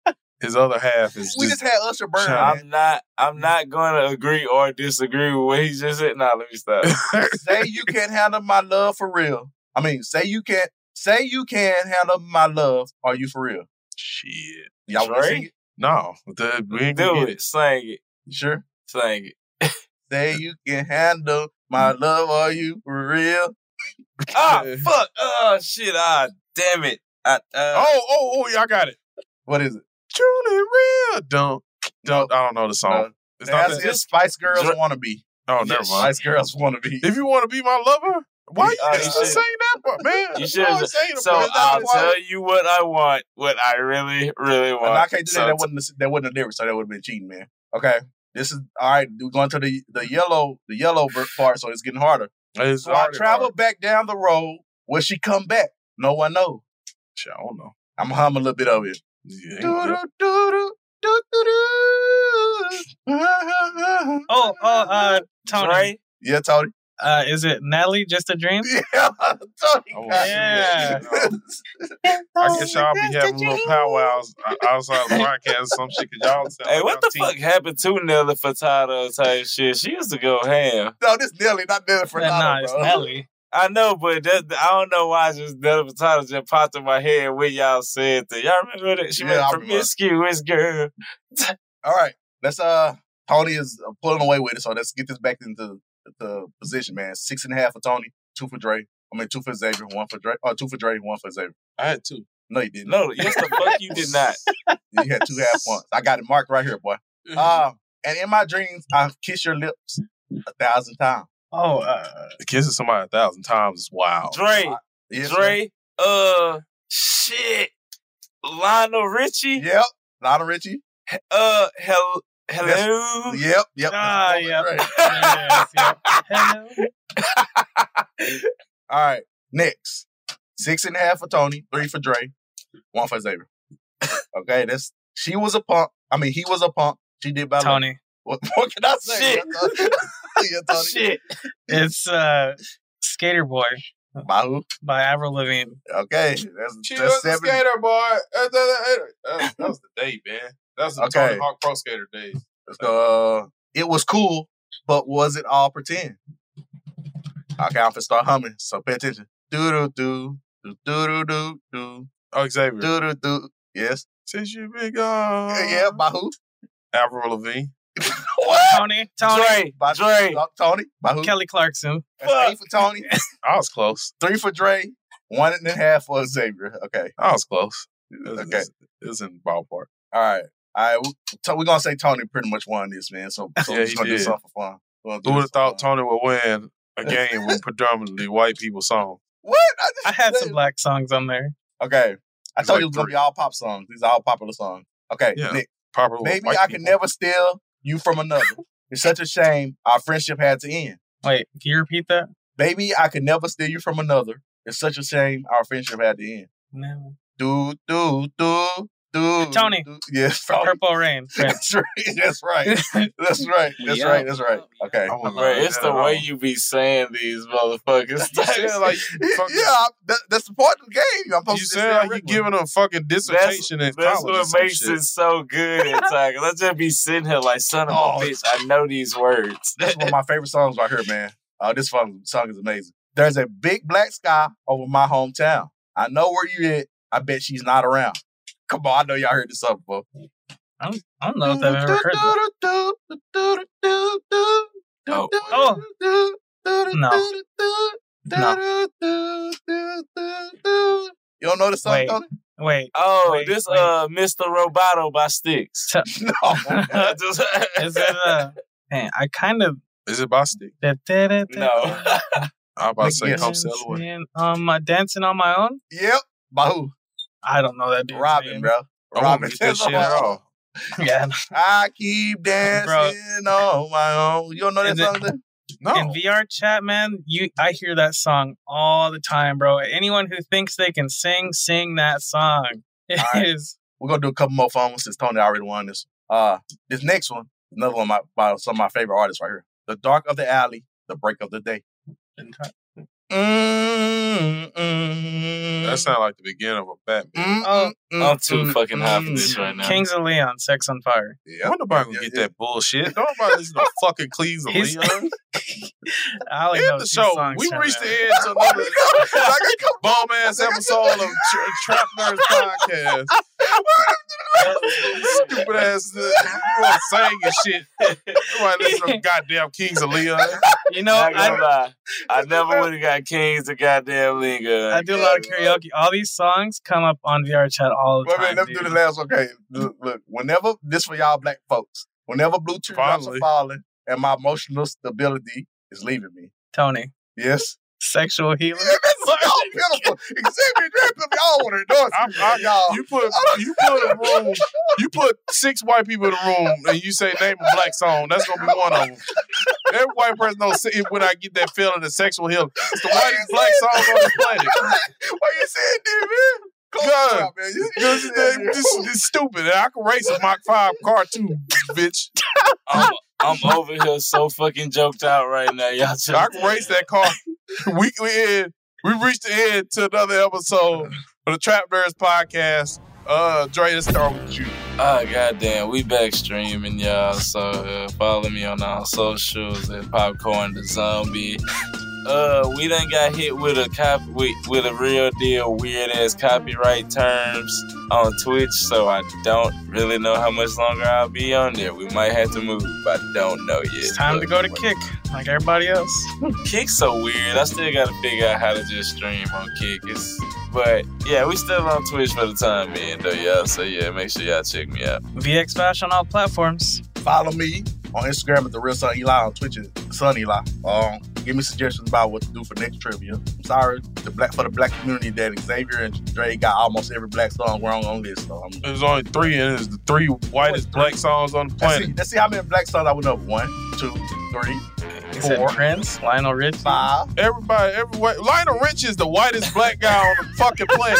his other half is We just. just had Usher Burn. I'm not. I'm not going to agree or disagree with what he just said. Nah, let me stop. say you can't handle my love for real. I mean, say you can't. Say you can't handle my love. Are you for real? Shit. Y'all want to sing it? No, the, we ain't Do it. it. Sing it. You sure? Sing it. Say you can handle my love. Are you for real? Ah, fuck. Oh, shit. Ah, damn it. I, uh, Oh, oh, oh, Y'all got it. What is it? Truly real. Don't, don't. I don't know the song. It's not that. it. Spice Girls Dr- be. Oh, never mind. Spice Girls wanna be. If you want to be my lover, why you Oh, you should- sing that part, man? You should have. So. I'll tell you what I want, what I really, really want. And I can't do So that. That wasn't the, that wasn't the lyrics, so that would have been cheating, man. Okay, this is all right. We're going to the the yellow the yellow part, so it's getting harder. It's So I travel hard. back down the road. Will she come back? No one knows. I don't know. I'm gonna hum a little bit of it. Yeah. Oh, oh, uh, Tony. Dre? Yeah, Tony. Uh, is it Natalie? Just a dream? Yeah, Tony. I got Yeah. I guess y'all be having a little powwows outside the podcast or some shit, cause y'all sound Hey, like what the y'all fuck happened to Nelly Furtado type shit? She used to go ham. No, this Nelly, not Nelly for nah, it's Nelly. I know, but that, I don't know why just Nelly Furtado just popped in my head when y'all said that. Y'all remember that? She Yeah, I was remember. promiscuous girl. All right, let's uh. Tony is uh, pulling away with it, so let's get this back into the position, man. Six and a half for Tony, two for Dre. I mean, two for Xavier, one for Dre. Oh, two for Dre, one for Xavier. I had two. No, you didn't. No, yes, the fuck you did not. You had two half points. I got it marked right here, boy. Uh, and in my dreams, I've kissed your lips a thousand times. Oh, uh, Kissing somebody a thousand times is wild. Dre, Yes, Dre, uh, shit, Lionel Richie, Yep. Lionel Richie. uh, hel- hello. Yep. Yep. ah, That's yeah. Dre. yes, yep. Hello. All right. Next. Six and a half for Tony, three for Dre, one for Xavier. okay, that's she was a punk. I mean, he was a punk. She did by Tony. What, what can I say? Shit. Yeah, Tony. Yeah, Tony. Shit. It's uh, Skater Boy By who? by Avril Lavigne. Okay, that's, She that's was a skater boy. Uh, that, that- that- that was the day, man. That was the Okay. Tony Hawk Pro Skater days. Let's go. Uh, it was cool, but was it all pretend? Okay, I'm gonna start humming. So pay attention. Do do do do do do do Oh, Xavier. do do do. Yes. Since you've been gone. Yeah. By who? Avril Lavigne. What? Tony. Tony. Dre, By Dre. Tony. By who? Kelly Clarkson. That's eight for Tony. I was close. Three for Dre. One and a half for Xavier. Okay. I was close. It was, Okay. It was in the ballpark. All right. All right. we- so We're gonna say Tony pretty much won this, man. So, so Yeah, we're he gonna do did. something for fun. We're gonna do Who would have thought. Tony would win a game with predominantly white people songs? What? I, I had said- some black songs on there. Okay. I It's told like you it was gonna be all pop songs. These are all popular songs. Okay. Yeah. Nick, Proper Maybe I can people. never steal you from another. It's such a shame our friendship had to end. Wait, can you repeat that? Baby, I could never steal you from another. It's such a shame our friendship had to end. No. Do do do do. Tony. do. Yes, From Tony. Purple Rain. That's right. That's right. That's right. That's Yeah. right. That's right. Okay. I wouldn't Bro, mind it's the way you be saying these motherfuckers. You sound like Yeah, that, that's the part of the game. I'm supposed you to sound like you giving a fucking That's, dissertation in that's college or what makes shit. it so good It's like, let's just be sitting here like, son of Oh. a bitch, I know these words. That's one of my favorite songs right here, man. Uh, this song, song is amazing. There's a big black sky over my hometown. I know where you at. I bet she's not around. Come on, I know y'all heard this song before. I don't, I don't know if I've ever heard that. Oh. Oh. No. No. You don't know the song, Wait. Tony? Wait. Oh, Wait, this wait. uh Mr. Roboto by Styx. No. Just- Is it uh man, I kind of Is it by stick? no. I'm about to say Yes. come sail away. dancing on my dancing on my own. Yep. By who? I don't know that dude's Robyn, name. bro. I won't get that shit at all. Yeah. I keep dancing on my own. You don't know that Is it- song? Then? No. In VR chat, man, you I hear that song all the time, bro. Anyone who thinks they can sing, sing that song. It All right. is We're gonna do a couple more fun ones since Tony already won this. Uh, this next one, another one of my, by some of my favorite artists right here. The Dark of the Alley, The Break of the Day. Mm, mm, That sounds like the beginning of a Batman. Oh, I'm too mm, fucking high for this right now. Kings of Leon, Sex on Fire. Yeah. When nobody gonna Yeah, get yeah. that bullshit? Don't nobody listen to fucking Cleves and He's- Leon. I only End the show. songs We from reached the end to another bomb ass episode of Tra- Trap Nerds Podcast. Stupid ass. uh, You want to sing and shit. Nobody listen to goddamn Kings of Leon. You know, Not gonna I, lie. I never would have got Kings to goddamn Linga. I do a lot of karaoke. All these songs come up on VR chat all the Wait time. minute, let me do the last one. Okay, look, look, whenever this for y'all black folks, whenever blue tree drops are falling and my emotional stability is leaving me. Tony, Yes. Sexual healing. That's so pitiful. Exhibit Grip, y'all want to endorse I'm, me, I, y'all. you put you put a room, you put six white people in a room, and you say name a black song. That's gonna be one of them. Every white person knows se- when I get that feeling of sexual healing. It's the whitest black song on the planet. Why you saying that, man? Close God, man. You- this, this, this, this stupid. I can race a Mach Five car too, bitch. I'm, I'm over here so fucking joked out right now. Y'all just, I can race that car. We we in. We reached the end to another episode of the Trap Nerds podcast. Uh, Dre, let's start with you. Ah, goddamn, we back streaming, y'all. So uh, follow me on all socials at Popcorn the Zombie. Uh, we done got hit with a cop with, with a real deal weird ass copyright terms on Twitch, so I don't really know how much longer I'll be on there. We might have to move. But I don't know yet. It's time to go to Kick, like everybody else. Kick's so weird. I still gotta figure out how to just stream on Kick. It's but yeah, we still on Twitch for the time being though, y'all. So yeah, make sure y'all check me out. VX Bash on all platforms. Follow me on Instagram at the real Son Eli on Twitch at Son Eli. Um, give me suggestions about what to do for next trivia. I'm sorry the black for the black community that Xavier and Dre got almost every black song wrong on this. So I'm, There's only three, and it's the three whitest black songs on the let's, see, planet. let's see how many black songs I would know. One, two, three, He said Prince, Lionel Richie. five. Everybody, everywhere. Lionel Richie is the whitest black guy on the fucking planet.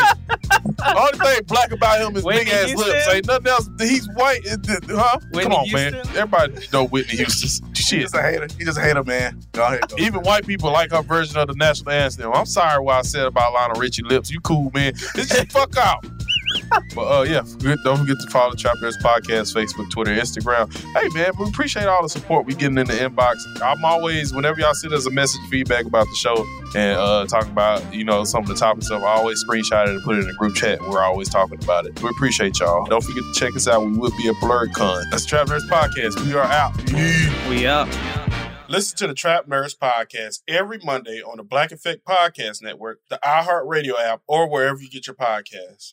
The only thing black about him is Whitney big ass Houston? lips. Ain't nothing else. He's white, It- it- huh? Whitney Come on, man. Everybody know Whitney Houston. He's Shit. just a hater. He's just a hater, man. Go ahead. Go. Even white people like her version of the national anthem. I'm sorry what I said about Lionel Richie lips. You cool, man. This just fuck out. But uh, yeah, don't forget to follow the Trap Podcast, Facebook, Twitter, Instagram. Hey man, we appreciate all the support we getting in the inbox. I'm always, whenever y'all send us a message feedback about the show and uh talking about, you know, some of the topics stuff, I always screenshot it and put it in the group chat. We're always talking about it. We appreciate y'all. Don't forget to check us out. We will be a blurred con. That's Trap Nerds Podcast. We are out. We up. Listen to the Trap Nerds podcast every Monday on the Black Effect Podcast Network, the iHeartRadio app, or wherever you get your podcasts.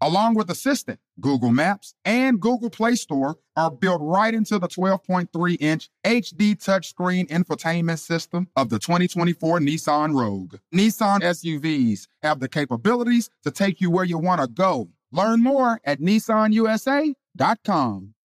Along with Assistant, Google Maps and Google Play Store are built right into the 12.3 inch HD touchscreen infotainment system of the 2024 Nissan Rogue. Nissan SUVs have the capabilities to take you where you want to go. Learn more at nissanusa.com.